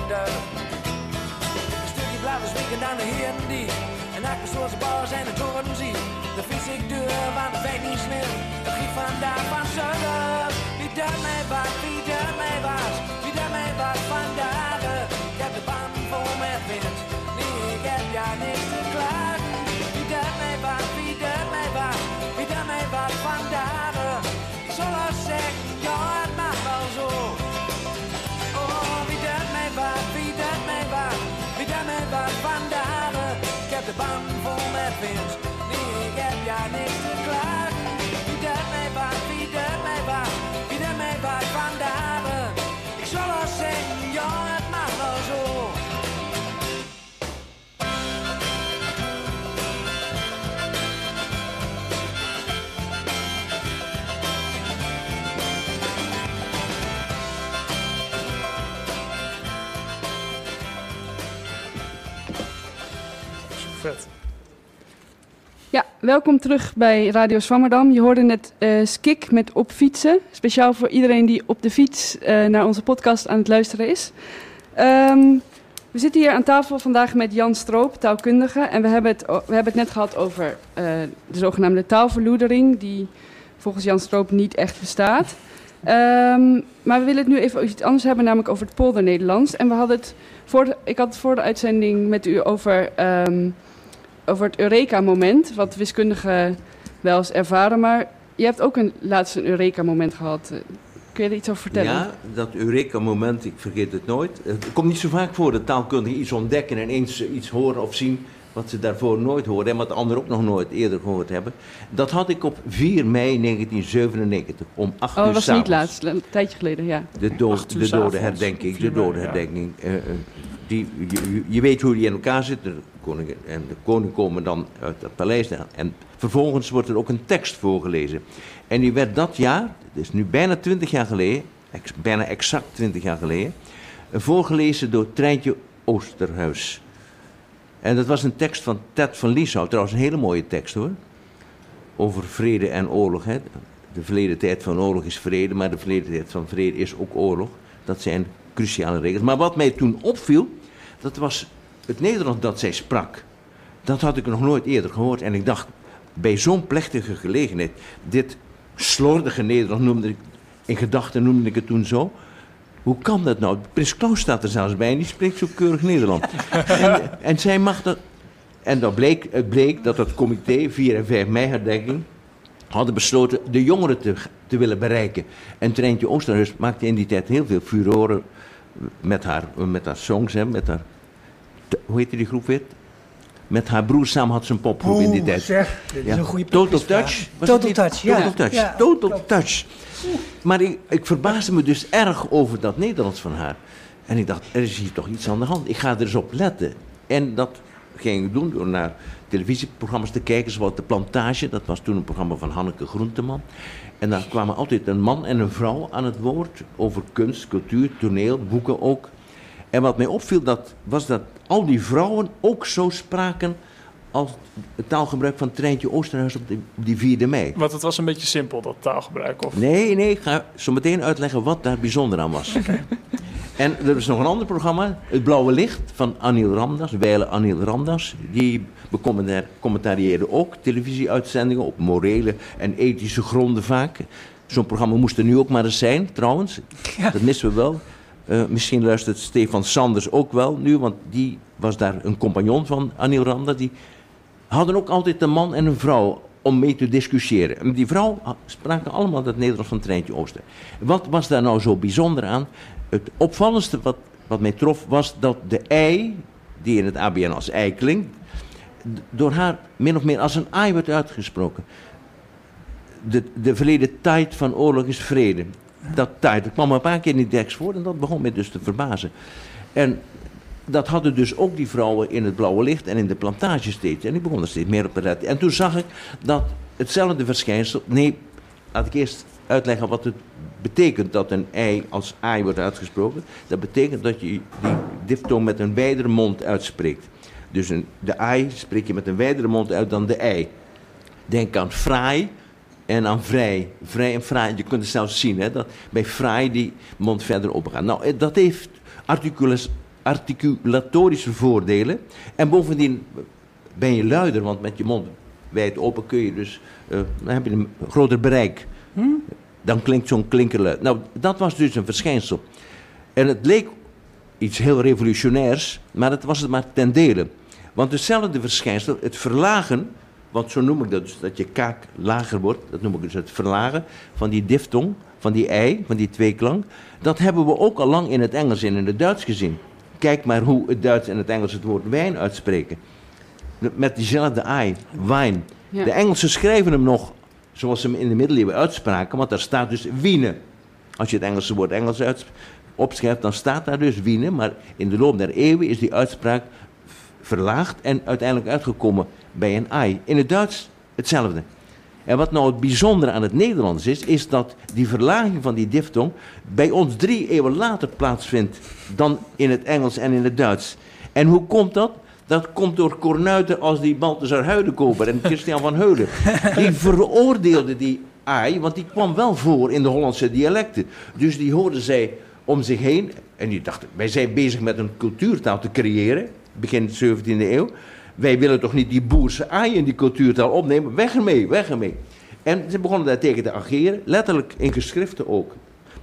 Duin. Een stukje blauwe zwikken aan de heren die. En ik zoals de bal zijn de toren zie. De fiets ik deur, want het weet niet slim. Het giet vandaag van zuiden. Wie mij was, wie mij was. Wie mij was vandaag. Ik heb de band vol met wind. Nee, ik heb ja niks te klagen. Wie mij was, wie mij was. Wie mij was vandaag. Ik wel zeggen, ja het mag wel zo. De band vol met wind, nee, ik heb ja niks te klagen. Wie dat mij was, wie dat mij was, wie dat mij was vandaag. Ik zal wel zeggen, ja, het mag zo. Welkom terug bij Radio Zwammerdam. Je hoorde net eh, Skik met Op Fietsen. Speciaal voor iedereen die op de fiets eh, naar onze podcast aan het luisteren is. Ehm, we zitten hier aan tafel vandaag met Jan Stroop, taalkundige. En we hebben het, we hebben het net gehad over eh, de zogenaamde taalverloedering... die volgens Jan Stroop niet echt bestaat. Ehm, maar we willen het nu even iets anders hebben, namelijk over het polder Nederlands. En we hadden het voor ik had het voor de uitzending met u over... ehm, over het Eureka-moment, wat wiskundigen wel eens ervaren. Maar je hebt ook een, laatst een Eureka-moment gehad. Eh, Kun je er iets over vertellen? Ja, dat Eureka-moment, ik vergeet het nooit. Het komt niet zo vaak voor dat taalkundigen iets ontdekken en eens iets horen of zien wat ze daarvoor nooit hoorden en wat anderen ook nog nooit eerder gehoord hebben. Dat had ik op 4 mei 1997 om 8 Oh, uur dat was niet laatst, een tijdje geleden, ja. De, dood, de s'avonds. dodenherdenking, de Vier mei, ja. dodenherdenking. Je, weet hoe die in elkaar zit. De koning en de koning komen dan uit het paleis. En vervolgens wordt er ook een tekst voorgelezen. En die werd dat jaar, het is nu bijna 20 jaar geleden, bijna exact 20 jaar geleden, voorgelezen door Treintje Oosterhuis. En dat was een tekst van Ted van Lieshout, trouwens een hele mooie tekst hoor. Over vrede en oorlog. Hè. De verleden tijd van oorlog is vrede, maar de verleden tijd van vrede is ook oorlog. Dat zijn cruciale regels. Maar wat mij toen opviel, dat was het Nederlands dat zij sprak. Dat had ik nog nooit eerder gehoord. En ik dacht, bij zo'n plechtige gelegenheid, dit slordige Nederlands noemde ik, in gedachten noemde ik het toen zo. Hoe kan dat nou? Prins Klaus staat er zelfs bij en die spreekt zo keurig Nederlands. [laughs] en, en zij mag dat. En dan bleek, het bleek dat het comité 4 en 5 mei herdenking hadden besloten de jongeren te, te willen bereiken. En Treintje Oosterhuis maakte in die tijd heel veel furoren met haar, met haar songs, hè, met haar... Hoe heette die groep weer? Met haar broer samen had ze een popgroep in die tijd. zeg, dit is een goede Total. Touch? Total? Touch, ja. Total Touch. Ja, Total klopt. Touch. Maar ik, ik verbaasde me dus erg over dat Nederlands van haar. En ik dacht, er is hier toch iets aan de hand. Ik ga er eens op letten. En dat ging ik doen door naar televisieprogramma's te kijken, zoals De Plantage. Dat was toen een programma van Hanneke Groenteman. En daar kwamen altijd een man en een vrouw aan het woord over kunst, cultuur, toneel, boeken ook. En wat mij opviel, dat, was dat al die vrouwen ook zo spraken als het taalgebruik van Treintje Oosterhuis op, de, op die 4e mei. Want het was een beetje simpel, dat taalgebruik. Of... Nee, nee, ik ga zo meteen uitleggen wat daar bijzonder aan was. En er is nog een ander programma, Het Blauwe Licht, van Anil Ramdas, Weile Anil Ramdas. Die becommentar- commentarieerde ook televisieuitzendingen op morele en ethische gronden vaak. Zo'n programma moest er nu ook maar eens zijn, trouwens. Dat missen we wel. Eh, misschien luistert Stefan Sanders ook wel nu, want die was daar een compagnon van Anil Ramdas. Die hadden ook altijd een man en een vrouw om mee te discussiëren. En die vrouw ha- spraken allemaal dat Nederlands van Treintje Ooster. Wat was daar nou zo bijzonder aan? Het opvallendste wat, wat mij trof was dat de ei, die in het ABN als ei klinkt, door haar min of meer als een ai werd uitgesproken. De, de verleden tijd van oorlog is vrede. Dat tijd, dat kwam een paar keer in die tekst voor en dat begon mij dus te verbazen. En dat hadden dus ook die vrouwen in het blauwe licht en in de plantage steeds. En ik begon er steeds meer op te letten. En toen zag ik dat hetzelfde verschijnsel. Nee, laat ik eerst uitleggen wat het betekent dat een ei als ai wordt uitgesproken. Dat betekent dat je die diftoon met een wijdere mond uitspreekt. Dus een, de ai spreek je met een wijdere mond uit dan de ei. Denk aan fraai en aan vrij. Vrij en fraai. Je kunt het zelfs zien, hè, dat bij fraai die mond verder opgaat. Nou, eh, dat heeft articulatorische voordelen. En bovendien ben je luider, want met je mond wijd open kun je dus, eh, dan heb je een groter bereik. Dan klinkt zo'n klinker luid. Nou, dat was dus een verschijnsel. En het leek iets heel revolutionairs, maar het was het maar ten dele. Want hetzelfde verschijnsel, het verlagen, want zo noem ik dat dus, dat je kaak lager wordt, dat noem ik dus het verlagen van die diftong, van die ei, van die tweeklank, dat hebben we ook al lang in het Engels en in het Duits gezien. Kijk maar hoe het Duits en het Engels het woord wijn uitspreken. Met diezelfde ei, wijn. Ja. De Engelsen schrijven hem nog zoals ze hem in de middeleeuwen uitspraken, want daar staat dus wiene. Als je het Engelse woord Engels opschrijft, dan staat daar dus wiene, maar in de loop der eeuwen is die uitspraak verlaagd en uiteindelijk uitgekomen bij een ei. In het Duits hetzelfde. En wat nou het bijzondere aan het Nederlands is, is dat die verlaging van die diftong bij ons drie eeuwen later plaatsvindt dan in het Engels en in het Duits. En hoe komt dat? Dat komt door kornuiten als die Balthasar Huidenkoper en Christian van Heulen. Die veroordeelden die ai, want die kwam wel voor in de Hollandse dialecten. Dus die hoorden zij om zich heen. En die dachten, wij zijn bezig met een cultuurtaal te creëren, begin 17e eeuw. Wij willen toch niet die boerse ai in die cultuurtaal opnemen? Weg ermee, weg ermee. En ze begonnen daartegen te ageren, letterlijk in geschriften ook.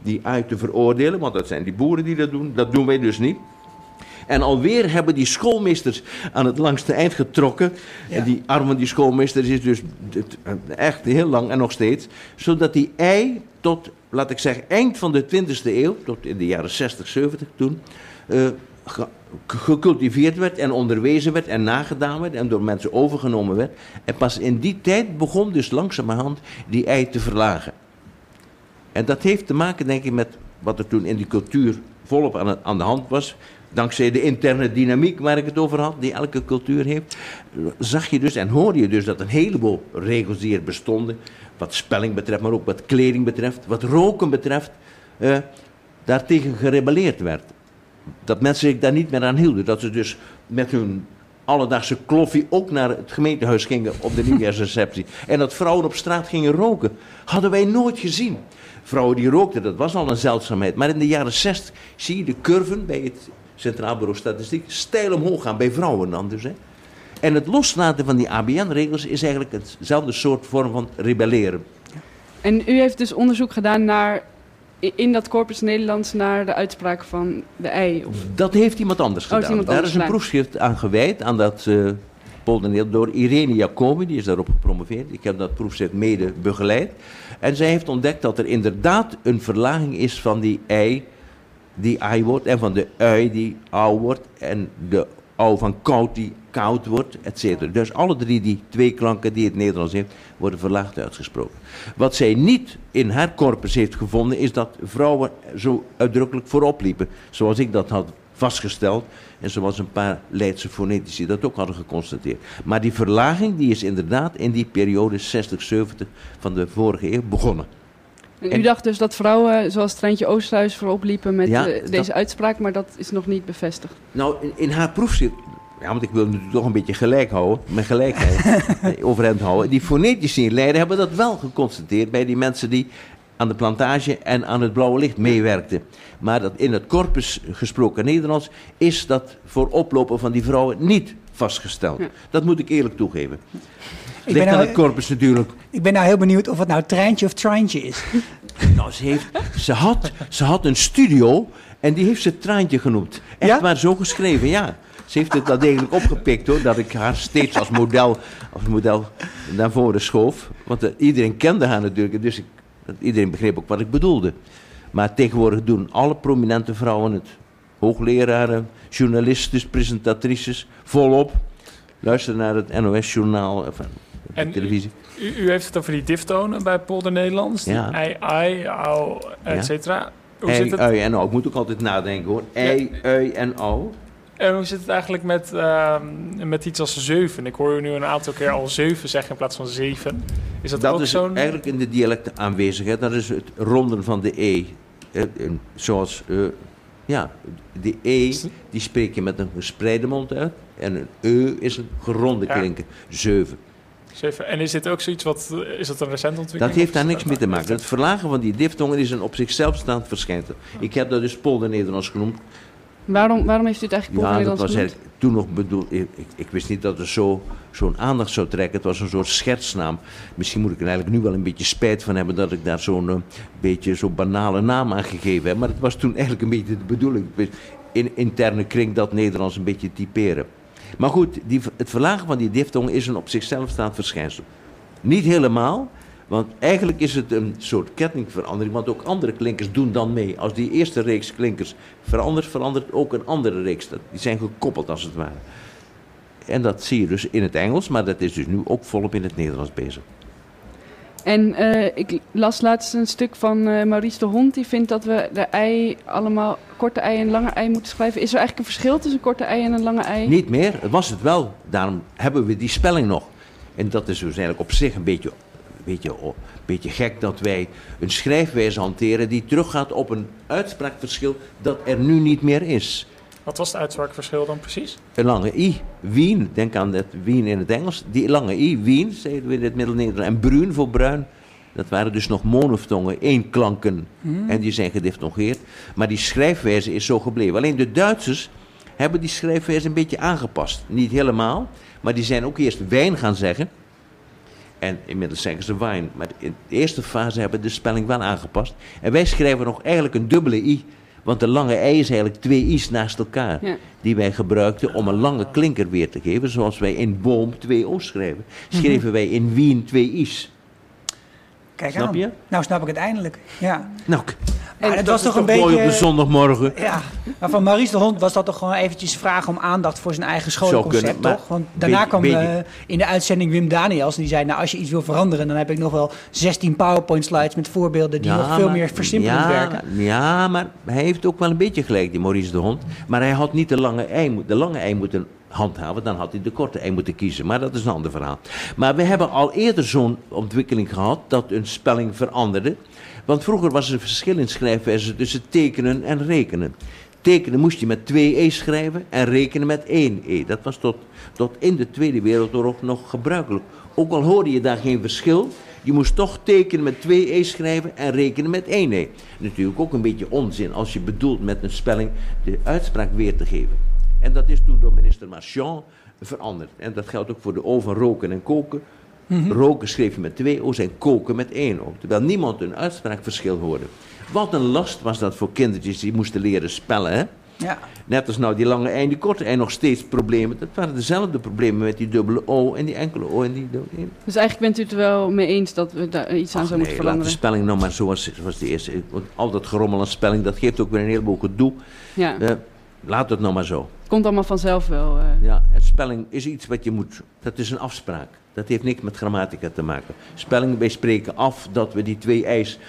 Die ai te veroordelen, want dat zijn die boeren die dat doen. Dat doen wij dus niet. En alweer hebben die schoolmeesters aan het langste eind getrokken. En die arm van die schoolmeesters is dus het- echt heel lang en nog steeds. Zodat die ei tot, laat ik zeggen, eind van de 20e eeuw, tot in de jaren 60, 70 toen, eh, ge- gecultiveerd werd en onderwezen werd en nagedaan werd en door mensen overgenomen werd. En pas in die tijd begon dus langzamerhand die ei te verlagen. En dat heeft te maken, denk ik, met wat er toen in die cultuur volop aan, de hand was. Dankzij de interne dynamiek waar ik het over had, die elke cultuur heeft, zag je dus en hoorde je dus dat een heleboel regels die er bestonden, wat spelling betreft, maar ook wat kleding betreft, wat roken betreft, eh, daartegen gerebelleerd werd. Dat mensen zich daar niet meer aan hielden. Dat ze dus met hun alledaagse kloffie ook naar het gemeentehuis gingen op de nieuwjaarsreceptie. [laughs] En dat vrouwen op straat gingen roken. Hadden wij nooit gezien. Vrouwen die rookten, dat was al een zeldzaamheid. Maar in de jaren 60 zie je de curven bij het Centraal Bureau Statistiek steil omhoog gaan. Bij vrouwen dan dus. Hè. En het loslaten van die ABN-regels is eigenlijk hetzelfde soort vorm van rebelleren. En u heeft dus onderzoek gedaan naar, in dat corpus Nederlands naar de uitspraak van de ei. Of, Dat heeft iemand anders Oh, gedaan. iemand Daar anders is een gedaan. proefschrift aan gewijd, aan dat eh polderneel door Irene Jacobi, die is daarop gepromoveerd. Ik heb dat proefschrift mede begeleid. En zij heeft ontdekt dat er inderdaad een verlaging is van die ei, die ai wordt, en van de ui die au wordt, en de au van koud die koud wordt, et cetera. Dus alle drie die twee klanken die het Nederlands heeft, worden verlaagd uitgesproken. Wat zij niet in haar corpus heeft gevonden, is dat vrouwen zo uitdrukkelijk voorop liepen, zoals ik dat had vastgesteld. En zoals een paar Leidse fonetici dat ook hadden geconstateerd. Maar die verlaging die is inderdaad in die periode 60, 70 van de vorige eeuw begonnen. En u dacht dus dat vrouwen zoals Treintje Oosterhuis voorop liepen met Ja, eh, dat- deze uitspraak, maar dat is nog niet bevestigd. Nou, in, in haar proefschrift. Ja, want ik wil natuurlijk toch een beetje gelijk houden. Mijn gelijkheid [laughs] eh, overeind houden. Die fonetici in Leiden hebben dat wel geconstateerd bij die mensen die aan de plantage en aan het blauwe licht meewerkten. Maar dat in het corpus gesproken Nederlands is dat voor oplopen van die vrouwen niet vastgesteld. Ja. Dat moet ik eerlijk toegeven. Ik Ligt aan nou, het corpus natuurlijk. ik ben nou heel benieuwd of het nou treintje of treintje is. [laughs] Nou, ze, heeft, ze, had, ze had een studio en die heeft ze Traantje genoemd. Echt Ja? maar zo geschreven, ja. Ze heeft het wel degelijk opgepikt hoor, dat ik haar steeds als model, als model naar voren schoof. Want eh, iedereen kende haar natuurlijk, dus ik, iedereen begreep ook wat ik bedoelde. Maar tegenwoordig doen alle prominente vrouwen het. Hoogleraren, journalisten, presentatrices, volop. Luister naar het NOS-journaal of eh, En- televisie. U, u heeft het over die diftonen bij Polder Nederlands. Ja. ei, ai, au, et cetera. Hoe, Ei, zit het, ui en. Ik moet ook altijd nadenken hoor. Ei, ui en au. en hoe zit het eigenlijk met, ehm, met iets als zeven? Ik hoor u nu een aantal keer al zeven zeggen in plaats van zeven. Is dat, Dat ook is zo'n... eigenlijk in de dialecten aanwezig. Hè. Dat is het ronden van de E. Eh, Zoals, eh, ja, de E, die spreek je met een gespreide mond uit. En een E is een geronde Ja. klinken. Zeven. Zeven. En is dit ook zoiets wat... Is dat een recent ontwikkeling? Dat heeft daar niks mee te maken. Het verlagen van die diftongen is een op zichzelf staand verschijnsel. Ik heb dat dus Polder Nederlands genoemd. Waarom, waarom heeft u het eigenlijk Polder Ja, dat Nederlands was genoemd? Toen nog bedoeld. Ik, ik, wist niet dat het zo, zo'n aandacht zou trekken. Het was een soort schetsnaam. Misschien moet ik er eigenlijk nu wel een beetje spijt van hebben dat ik daar zo'n eh, beetje zo'n banale naam aan gegeven heb. Maar het was toen eigenlijk een beetje de bedoeling. In interne kring dat Nederlands een beetje typeren. Maar goed, die, het verlagen van die diftong is een op zichzelf staand verschijnsel. Niet helemaal, want eigenlijk is het een soort kettingverandering, want ook andere klinkers doen dan mee. Als die eerste reeks klinkers verandert, verandert ook een andere reeks. Die zijn gekoppeld als het ware. En dat zie je dus in het Engels, maar dat is dus nu ook volop in het Nederlands bezig. En eh, ik las laatst een stuk van eh, Maurice de Hond. Die vindt dat we de ei allemaal korte ei en lange ei moeten schrijven. Is er eigenlijk een verschil tussen een korte ei en een lange ei? Niet meer, het was het wel. Daarom hebben we die spelling nog. En dat is dus eigenlijk op zich een beetje, beetje, een beetje gek dat wij een schrijfwijze hanteren die teruggaat op een uitspraakverschil dat er nu niet meer is. Wat was het uitspraakverschil dan precies? Een lange i, wien, denk aan het wien in het Engels. Die lange i, wien, zeiden we in het Middel-Nederlands. En bruin voor bruin, dat waren dus nog monoftongen, éénklanken. En die zijn gediftongeerd. Maar die schrijfwijze is zo gebleven. Alleen de Duitsers hebben die schrijfwijze een beetje aangepast. Niet helemaal, maar die zijn ook eerst wijn gaan zeggen. En inmiddels zeggen ze wijn. Maar in de eerste fase hebben de spelling wel aangepast. En wij schrijven nog eigenlijk een dubbele i. Want de lange ei is eigenlijk twee i's naast elkaar. Ja. Die wij gebruikten om een lange klinker weer te geven. Zoals wij in boom twee o's schrijven. Schreven wij in wien twee i's. Kijk Snap aan. je? Nou snap ik het eindelijk. Ja. Nou, k- En het dat was toch een mooi op beetje... een zondagmorgen. Ja, maar van Maurice de Hond was dat toch gewoon eventjes vragen om aandacht voor zijn eigen schoolconcept, kunnen, maar toch? Want daarna weet- kwam weet eh, in de uitzending Wim Daniels en die zei, nou als je iets wil veranderen, dan heb ik nog wel 16 PowerPoint slides met voorbeelden die nog veel meer versimpelend ja, werken. Ja, maar hij heeft ook wel een beetje gelijk, die Maurice de Hond. Maar hij had niet de lange ei, de lange ei moeten handhaven, dan had hij de korte ei moeten kiezen. Maar dat is een ander verhaal. Maar we hebben al eerder zo'n ontwikkeling gehad dat een spelling veranderde. Want vroeger was er een verschil in schrijfwijze tussen tekenen en rekenen. Tekenen moest je met twee e schrijven en rekenen met één e. Dat was tot, tot in de Tweede Wereldoorlog nog gebruikelijk. Ook al hoorde je daar geen verschil, je moest toch tekenen met twee e schrijven en rekenen met één e. Natuurlijk ook een beetje onzin als je bedoelt met een spelling de uitspraak weer te geven. En dat is toen door minister Marchand veranderd. En dat geldt ook voor de oven roken en koken. Roken schreef je met twee o's en koken met één o. Terwijl niemand een uitspraakverschil hoorde. Wat een last was dat voor kindertjes die moesten leren spellen. Hè? Ja. Net als nou die lange ei en die korte ei nog steeds problemen. Dat waren dezelfde problemen met die dubbele O en die enkele O en die dubbele E. Dus eigenlijk bent u het er wel mee eens dat we daar iets aan zouden moeten nee, laat de veranderen. spelling nou maar zoals zoals de eerste. Want al dat gerommel aan spelling, dat geeft ook weer een heleboel gedoe. Ja, Eh, laat het nou maar zo. het komt allemaal vanzelf wel. eh. Ja, en spelling is iets wat je moet. Dat is een afspraak. Dat heeft niks met grammatica te maken. Spelling, wij spreken af dat we die twee eis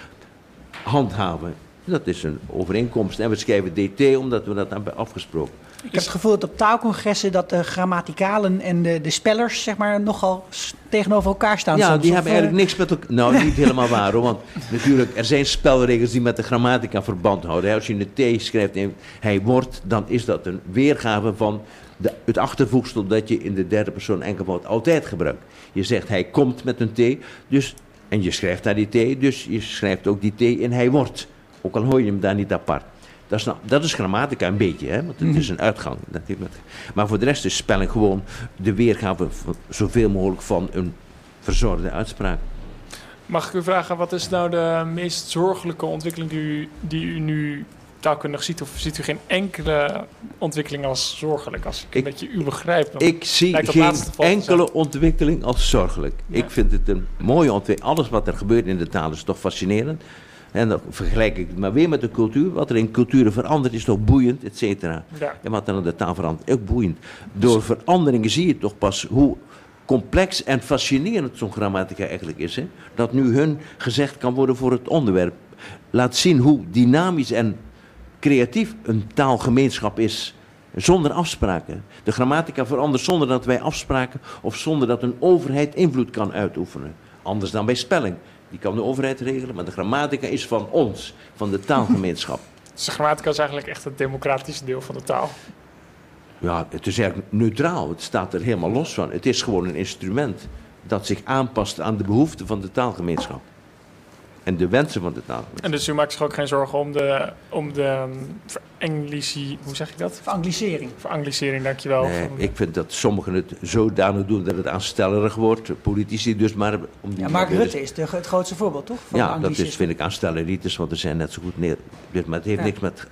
handhaven. Dat is een overeenkomst. En we schrijven DT omdat we dat hebben afgesproken. Ik heb het gevoel dat op taalcongressen dat de grammaticalen en de, de spellers zeg maar nogal tegenover elkaar staan Ja, soms. die Of, hebben eh, eigenlijk niks met elkaar. Nou, niet helemaal waar hoor. Want natuurlijk, er zijn spelregels die met de grammatica verband houden. Als je een T schrijft en hij wordt, dan is dat een weergave van de, het achtervoegsel dat je in de derde persoon enkelvoud altijd gebruikt. Je zegt hij komt met een T, dus, en je schrijft daar die T, dus je schrijft ook die T in hij wordt. Ook al hoor je hem daar niet apart. Dat is, nou, dat is grammatica een beetje, hè? want het is een uitgang. Dat heeft met, maar voor de rest is spelling gewoon de weergave zoveel mogelijk van een verzorgde uitspraak. Mag ik u vragen, wat is nou de meest zorgelijke ontwikkeling die u, die u nu taalkundig ziet? Of ziet u geen enkele ontwikkeling als zorgelijk? Als ik, Ik- een beetje u begrijp. dan- Ik zie geen te enkele ontwikkeling als zorgelijk. Ik vind het een mooie ontwikkeling. Alles wat er gebeurt in de taal is toch fascinerend. En dan vergelijk ik het maar weer met de cultuur. Wat er in culturen verandert is toch boeiend, et cetera. Ja. En wat er in de taal verandert, ook boeiend. Door veranderingen zie je toch pas hoe complex en fascinerend zo'n grammatica eigenlijk is. Hè? Dat nu hun gezegd kan worden voor het onderwerp. Laat zien hoe dynamisch en creatief een taalgemeenschap is. Zonder afspraken. De grammatica verandert zonder dat wij afspraken of zonder dat een overheid invloed kan uitoefenen. Anders dan bij spelling. Die kan de overheid regelen, maar de grammatica is van ons, van de taalgemeenschap. [laughs] Dus de grammatica is eigenlijk echt het democratische deel van de taal. Ja, het is eigenlijk neutraal. Het staat er helemaal los van. Het is gewoon een instrument dat zich aanpast aan de behoeften van de taalgemeenschap. En de wensen van de taalgemeenschap. En dus u maakt zich ook geen zorgen om de, om de um. Hoe zeg je dat? Anglicering. Veranglicering, dankjewel. Nee, ik vind dat sommigen het zodanig doen dat het aanstellerig wordt. Politici dus maar om die Ja, Mark dus- Rutte is de, het grootste voorbeeld, toch? Van Ja, dat is, vind ik aanstelleritis, want er zijn net zo goed neer. Dus, maar het heeft Ja. niks met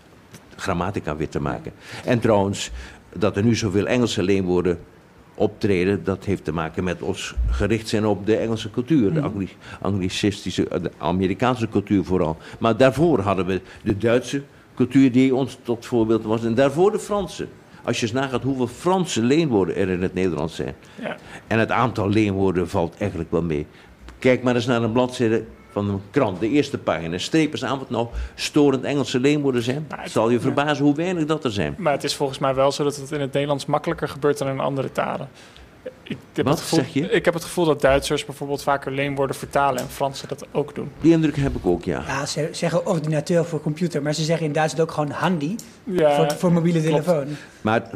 grammatica weer te maken. En trouwens, dat er nu zoveel Engelse leenwoorden optreden, dat heeft te maken met ons gericht zijn op de Engelse cultuur, de Mhm. Angli- anglicistische, eh, de Amerikaanse cultuur vooral. Maar daarvoor hadden we de Duitse cultuur die ons tot voorbeeld was, en daarvoor de Franse. Als je eens nagaat hoeveel Franse leenwoorden er in het Nederlands zijn. Ja. En het aantal leenwoorden valt eigenlijk wel mee. Kijk maar eens naar een bladzijde van een krant, de eerste pagina. Streep eens aan wat nou storend Engelse leenwoorden zijn. Maar het- Zal je verbazen hoe weinig dat er zijn. Maar het is volgens mij wel zo dat het in het Nederlands makkelijker gebeurt dan in andere talen. Ik heb, Wat het gevoel, zeg je? ik heb het gevoel dat Duitsers bijvoorbeeld vaker leenwoorden vertalen en Fransen dat ook doen. Die indruk heb ik ook, ja. Ja, ze zeggen ordinateur voor computer, maar ze zeggen in Duitsland ook gewoon handy Ja, voor, voor mobiele klopt. telefoon. Maar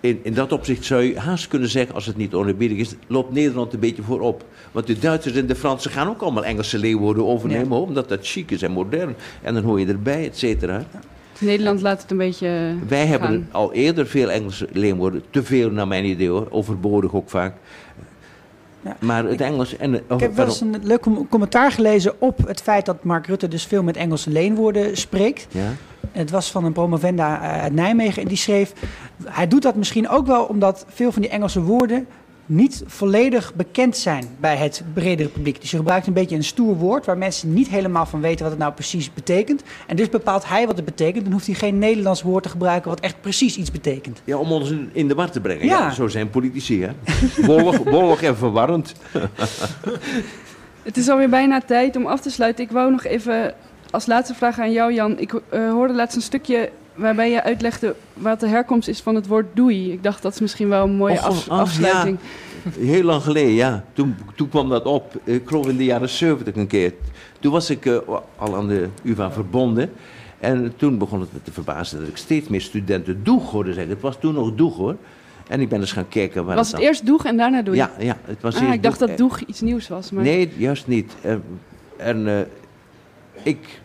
in, in dat opzicht zou je haast kunnen zeggen, als het niet oneerbiedig is, loopt Nederland een beetje voorop. Want de Duitsers en de Fransen gaan ook allemaal Engelse leenwoorden overnemen, Ja. omdat dat chic is en modern. En dan hoor je erbij, et cetera. Nederland laat het een beetje Wij hebben al eerder veel Engelse leenwoorden, te veel naar mijn idee hoor, overbodig ook vaak. Ja. Maar het Engels en... Ik heb wel eens een leuk com- commentaar gelezen op het feit dat Mark Rutte dus veel met Engelse leenwoorden spreekt. Ja? Het was van een promovenda eh, uit Nijmegen en die schreef... Hij doet dat misschien ook wel omdat veel van die Engelse woorden niet volledig bekend zijn bij het bredere publiek. Dus je gebruikt een beetje een stoer woord waar mensen niet helemaal van weten wat het nou precies betekent. En dus bepaalt hij wat het betekent. Dan hoeft hij geen Nederlands woord te gebruiken wat echt precies iets betekent. Ja, om ons in- de war te brengen. Ja. Ja. zo zijn politici, hè. [laughs] Wollig, wollig en verwarrend. [laughs] Het is alweer bijna tijd om af te sluiten. Ik wou nog even als laatste vraag aan jou, Jan. Ik eh, hoorde laatst een stukje waarbij je uitlegde wat de herkomst is van het woord doei. Ik dacht dat is misschien wel een mooie af- afsluiting. Heel lang geleden, ja. Toen, toen kwam dat op. Ik geloof in de jaren 70 een keer. Toen was ik eh, al aan de UvA verbonden. En toen begon het me te verbazen dat ik steeds meer studenten doeg hoorde zeggen. Het was toen nog doeg hoor. En ik ben eens gaan kijken waar Was het eerst doeg en daarna doei? Ja, ja, het was Ah, ik dacht doeg. dat doeg iets nieuws was. Maar... Nee, juist niet. En, en eh, ik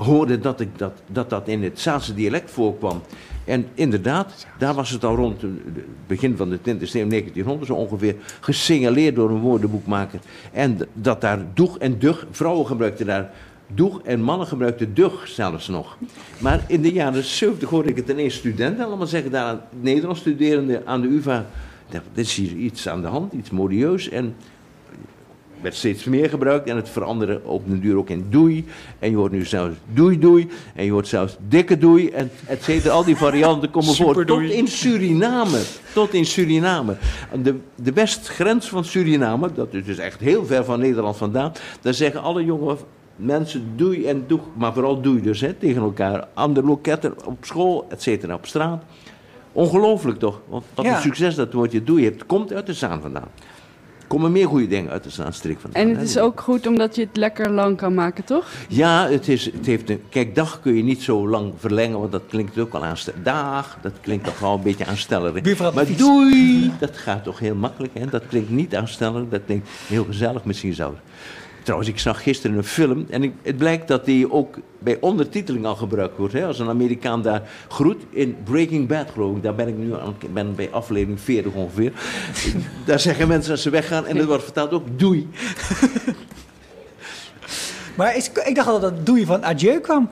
hoorde dat, ik dat, dat dat in het Zaanse dialect voorkwam. En inderdaad, daar was het al rond het begin van de 20e eeuw, 1900 zo ongeveer, gesignaleerd door een woordenboekmaker. En dat daar doeg en dug, vrouwen gebruikten daar doeg en mannen gebruikten dug zelfs nog. Maar in de jaren 70 hoorde ik het ineens studenten allemaal zeggen, daar Nederlands studerende aan de UvA. Dit is hier iets aan de hand, iets modieus. En werd steeds meer gebruikt en het veranderde op den duur ook in doei. En je hoort nu zelfs doei doei en je hoort zelfs dikke doei en et cetera. Al die varianten komen voor. Tot in Suriname. Tot in Suriname. De, de westgrens van Suriname, dat is dus echt heel ver van Nederland vandaan. Daar zeggen alle jonge mensen doei en doeg, maar vooral doei dus hè, tegen elkaar. Aan de loketten, op school, et cetera, op straat. Ongelooflijk toch? Want wat Ja. een succes dat woordje doei heeft. Komt uit de Zaan vandaan. Er komen meer goede dingen uit de Zaanstreek vandaan. En het is ook goed omdat je het lekker lang kan maken, toch? Ja, het, is, het heeft een... Kijk, dag kun je niet zo lang verlengen, want dat klinkt ook al aanstellerig. Dag, dat klinkt toch wel een beetje aanstellerig. Maar doei, dat gaat toch heel makkelijk, hè? Dat klinkt niet aanstellerig, dat klinkt heel gezellig misschien zelfs. Trouwens, ik zag gisteren een film en ik, het blijkt dat die ook bij ondertiteling al gebruikt wordt. Hè? Als een Amerikaan daar groet in Breaking Bad, geloof ik. Daar ben ik nu aan, ben bij aflevering 40 ongeveer. [laughs] daar zeggen mensen als ze weggaan en dat wordt vertaald ook doei. [laughs] Maar is, ik dacht al dat het doei van adieu kwam.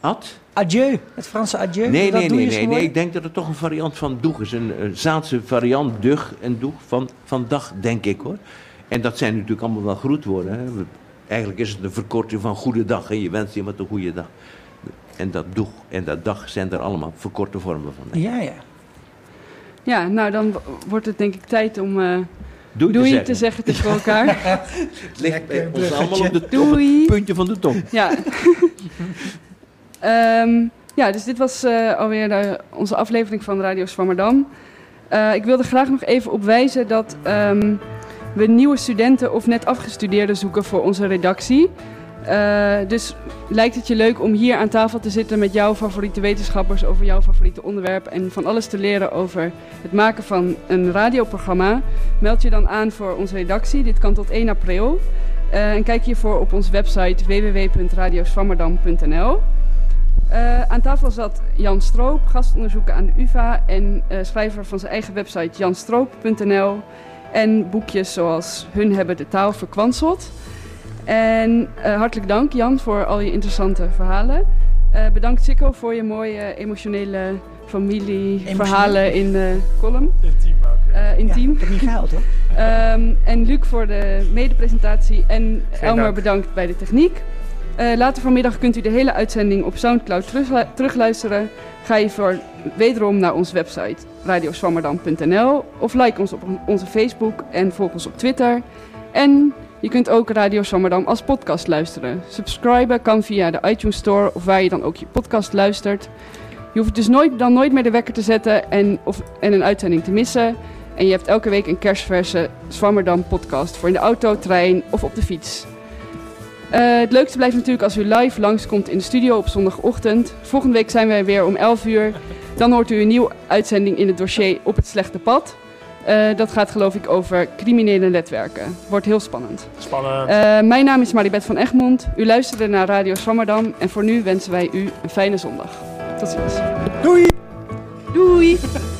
Ad? Adieu, het Franse adieu. Nee, nee, nee, nee, nee. Ik denk dat het toch een variant van doeg is. Een, een Zaanse variant, dug en doeg van, van dag, denk ik hoor. En dat zijn natuurlijk allemaal wel groetwoorden. Hè. Eigenlijk is het een verkorting van goede dag. Hè. Je wenst iemand een goede dag. En dat doeg en dat dag zijn er allemaal verkorte vormen van. Ja, ja. Ja, nou dan wordt het denk ik tijd om eh Doei, doei te te zeggen. zeggen tegen elkaar. [laughs] Het ligt bij ons allemaal op, de, op het puntje van de tong. Ja. [laughs] Ehm, ja, dus dit was eh, alweer de- onze aflevering van Radio Swammerdam. Eh, ik wilde graag nog even op wijzen dat ehm, we nieuwe studenten of net afgestudeerden zoeken voor onze redactie. Eh, dus lijkt het je leuk om hier aan tafel te zitten met jouw favoriete wetenschappers over jouw favoriete onderwerp en van alles te leren over het maken van een radioprogramma? Meld je dan aan voor onze redactie. Dit kan tot 1 april. Eh, en kijk hiervoor op onze website www.radioswammerdam.nl. Eh, aan tafel zat Jan Stroop, gastonderzoeker aan de UvA en schrijver van zijn eigen website janstroop.nl. En boekjes zoals Hun hebben de taal verkwanseld. En eh, hartelijk dank Jan voor al je interessante verhalen. Eh, bedankt Sikko voor je mooie emotionele familieverhalen in de column. Intiem ook. Eh, intiem. Ja, ik heb niet gehuild hoor. [laughs] Ehm, en Luc voor de medepresentatie. En Geen Elmer dank. bedankt bij de techniek. Eh, later vanmiddag kunt u de hele uitzending op Soundcloud teruglu- terugluisteren. Ga je voor wederom naar onze website radioswammerdam.nl of like ons op onze Facebook en volg ons op Twitter. En je kunt ook Radio Swammerdam als podcast luisteren. Subscriben kan via de iTunes Store of waar je dan ook je podcast luistert. Je hoeft dus nooit, dan nooit meer de wekker te zetten en, of, en een uitzending te missen. En je hebt elke week een kerstverse Swammerdam podcast voor in de auto, trein of op de fiets. Eh, het leukste blijft natuurlijk als u live langskomt in de studio op zondagochtend. Volgende week zijn wij weer om 11 uur. Dan hoort u een nieuwe uitzending in het dossier Op het Slechte Pad. Eh, dat gaat geloof ik over criminele netwerken. Wordt heel spannend. Spannend. Eh, mijn naam is Maribeth van Egmond. U luisterde naar Radio Swammerdam. En voor nu wensen wij u een fijne zondag. Tot ziens. Doei! Doei! [laughs]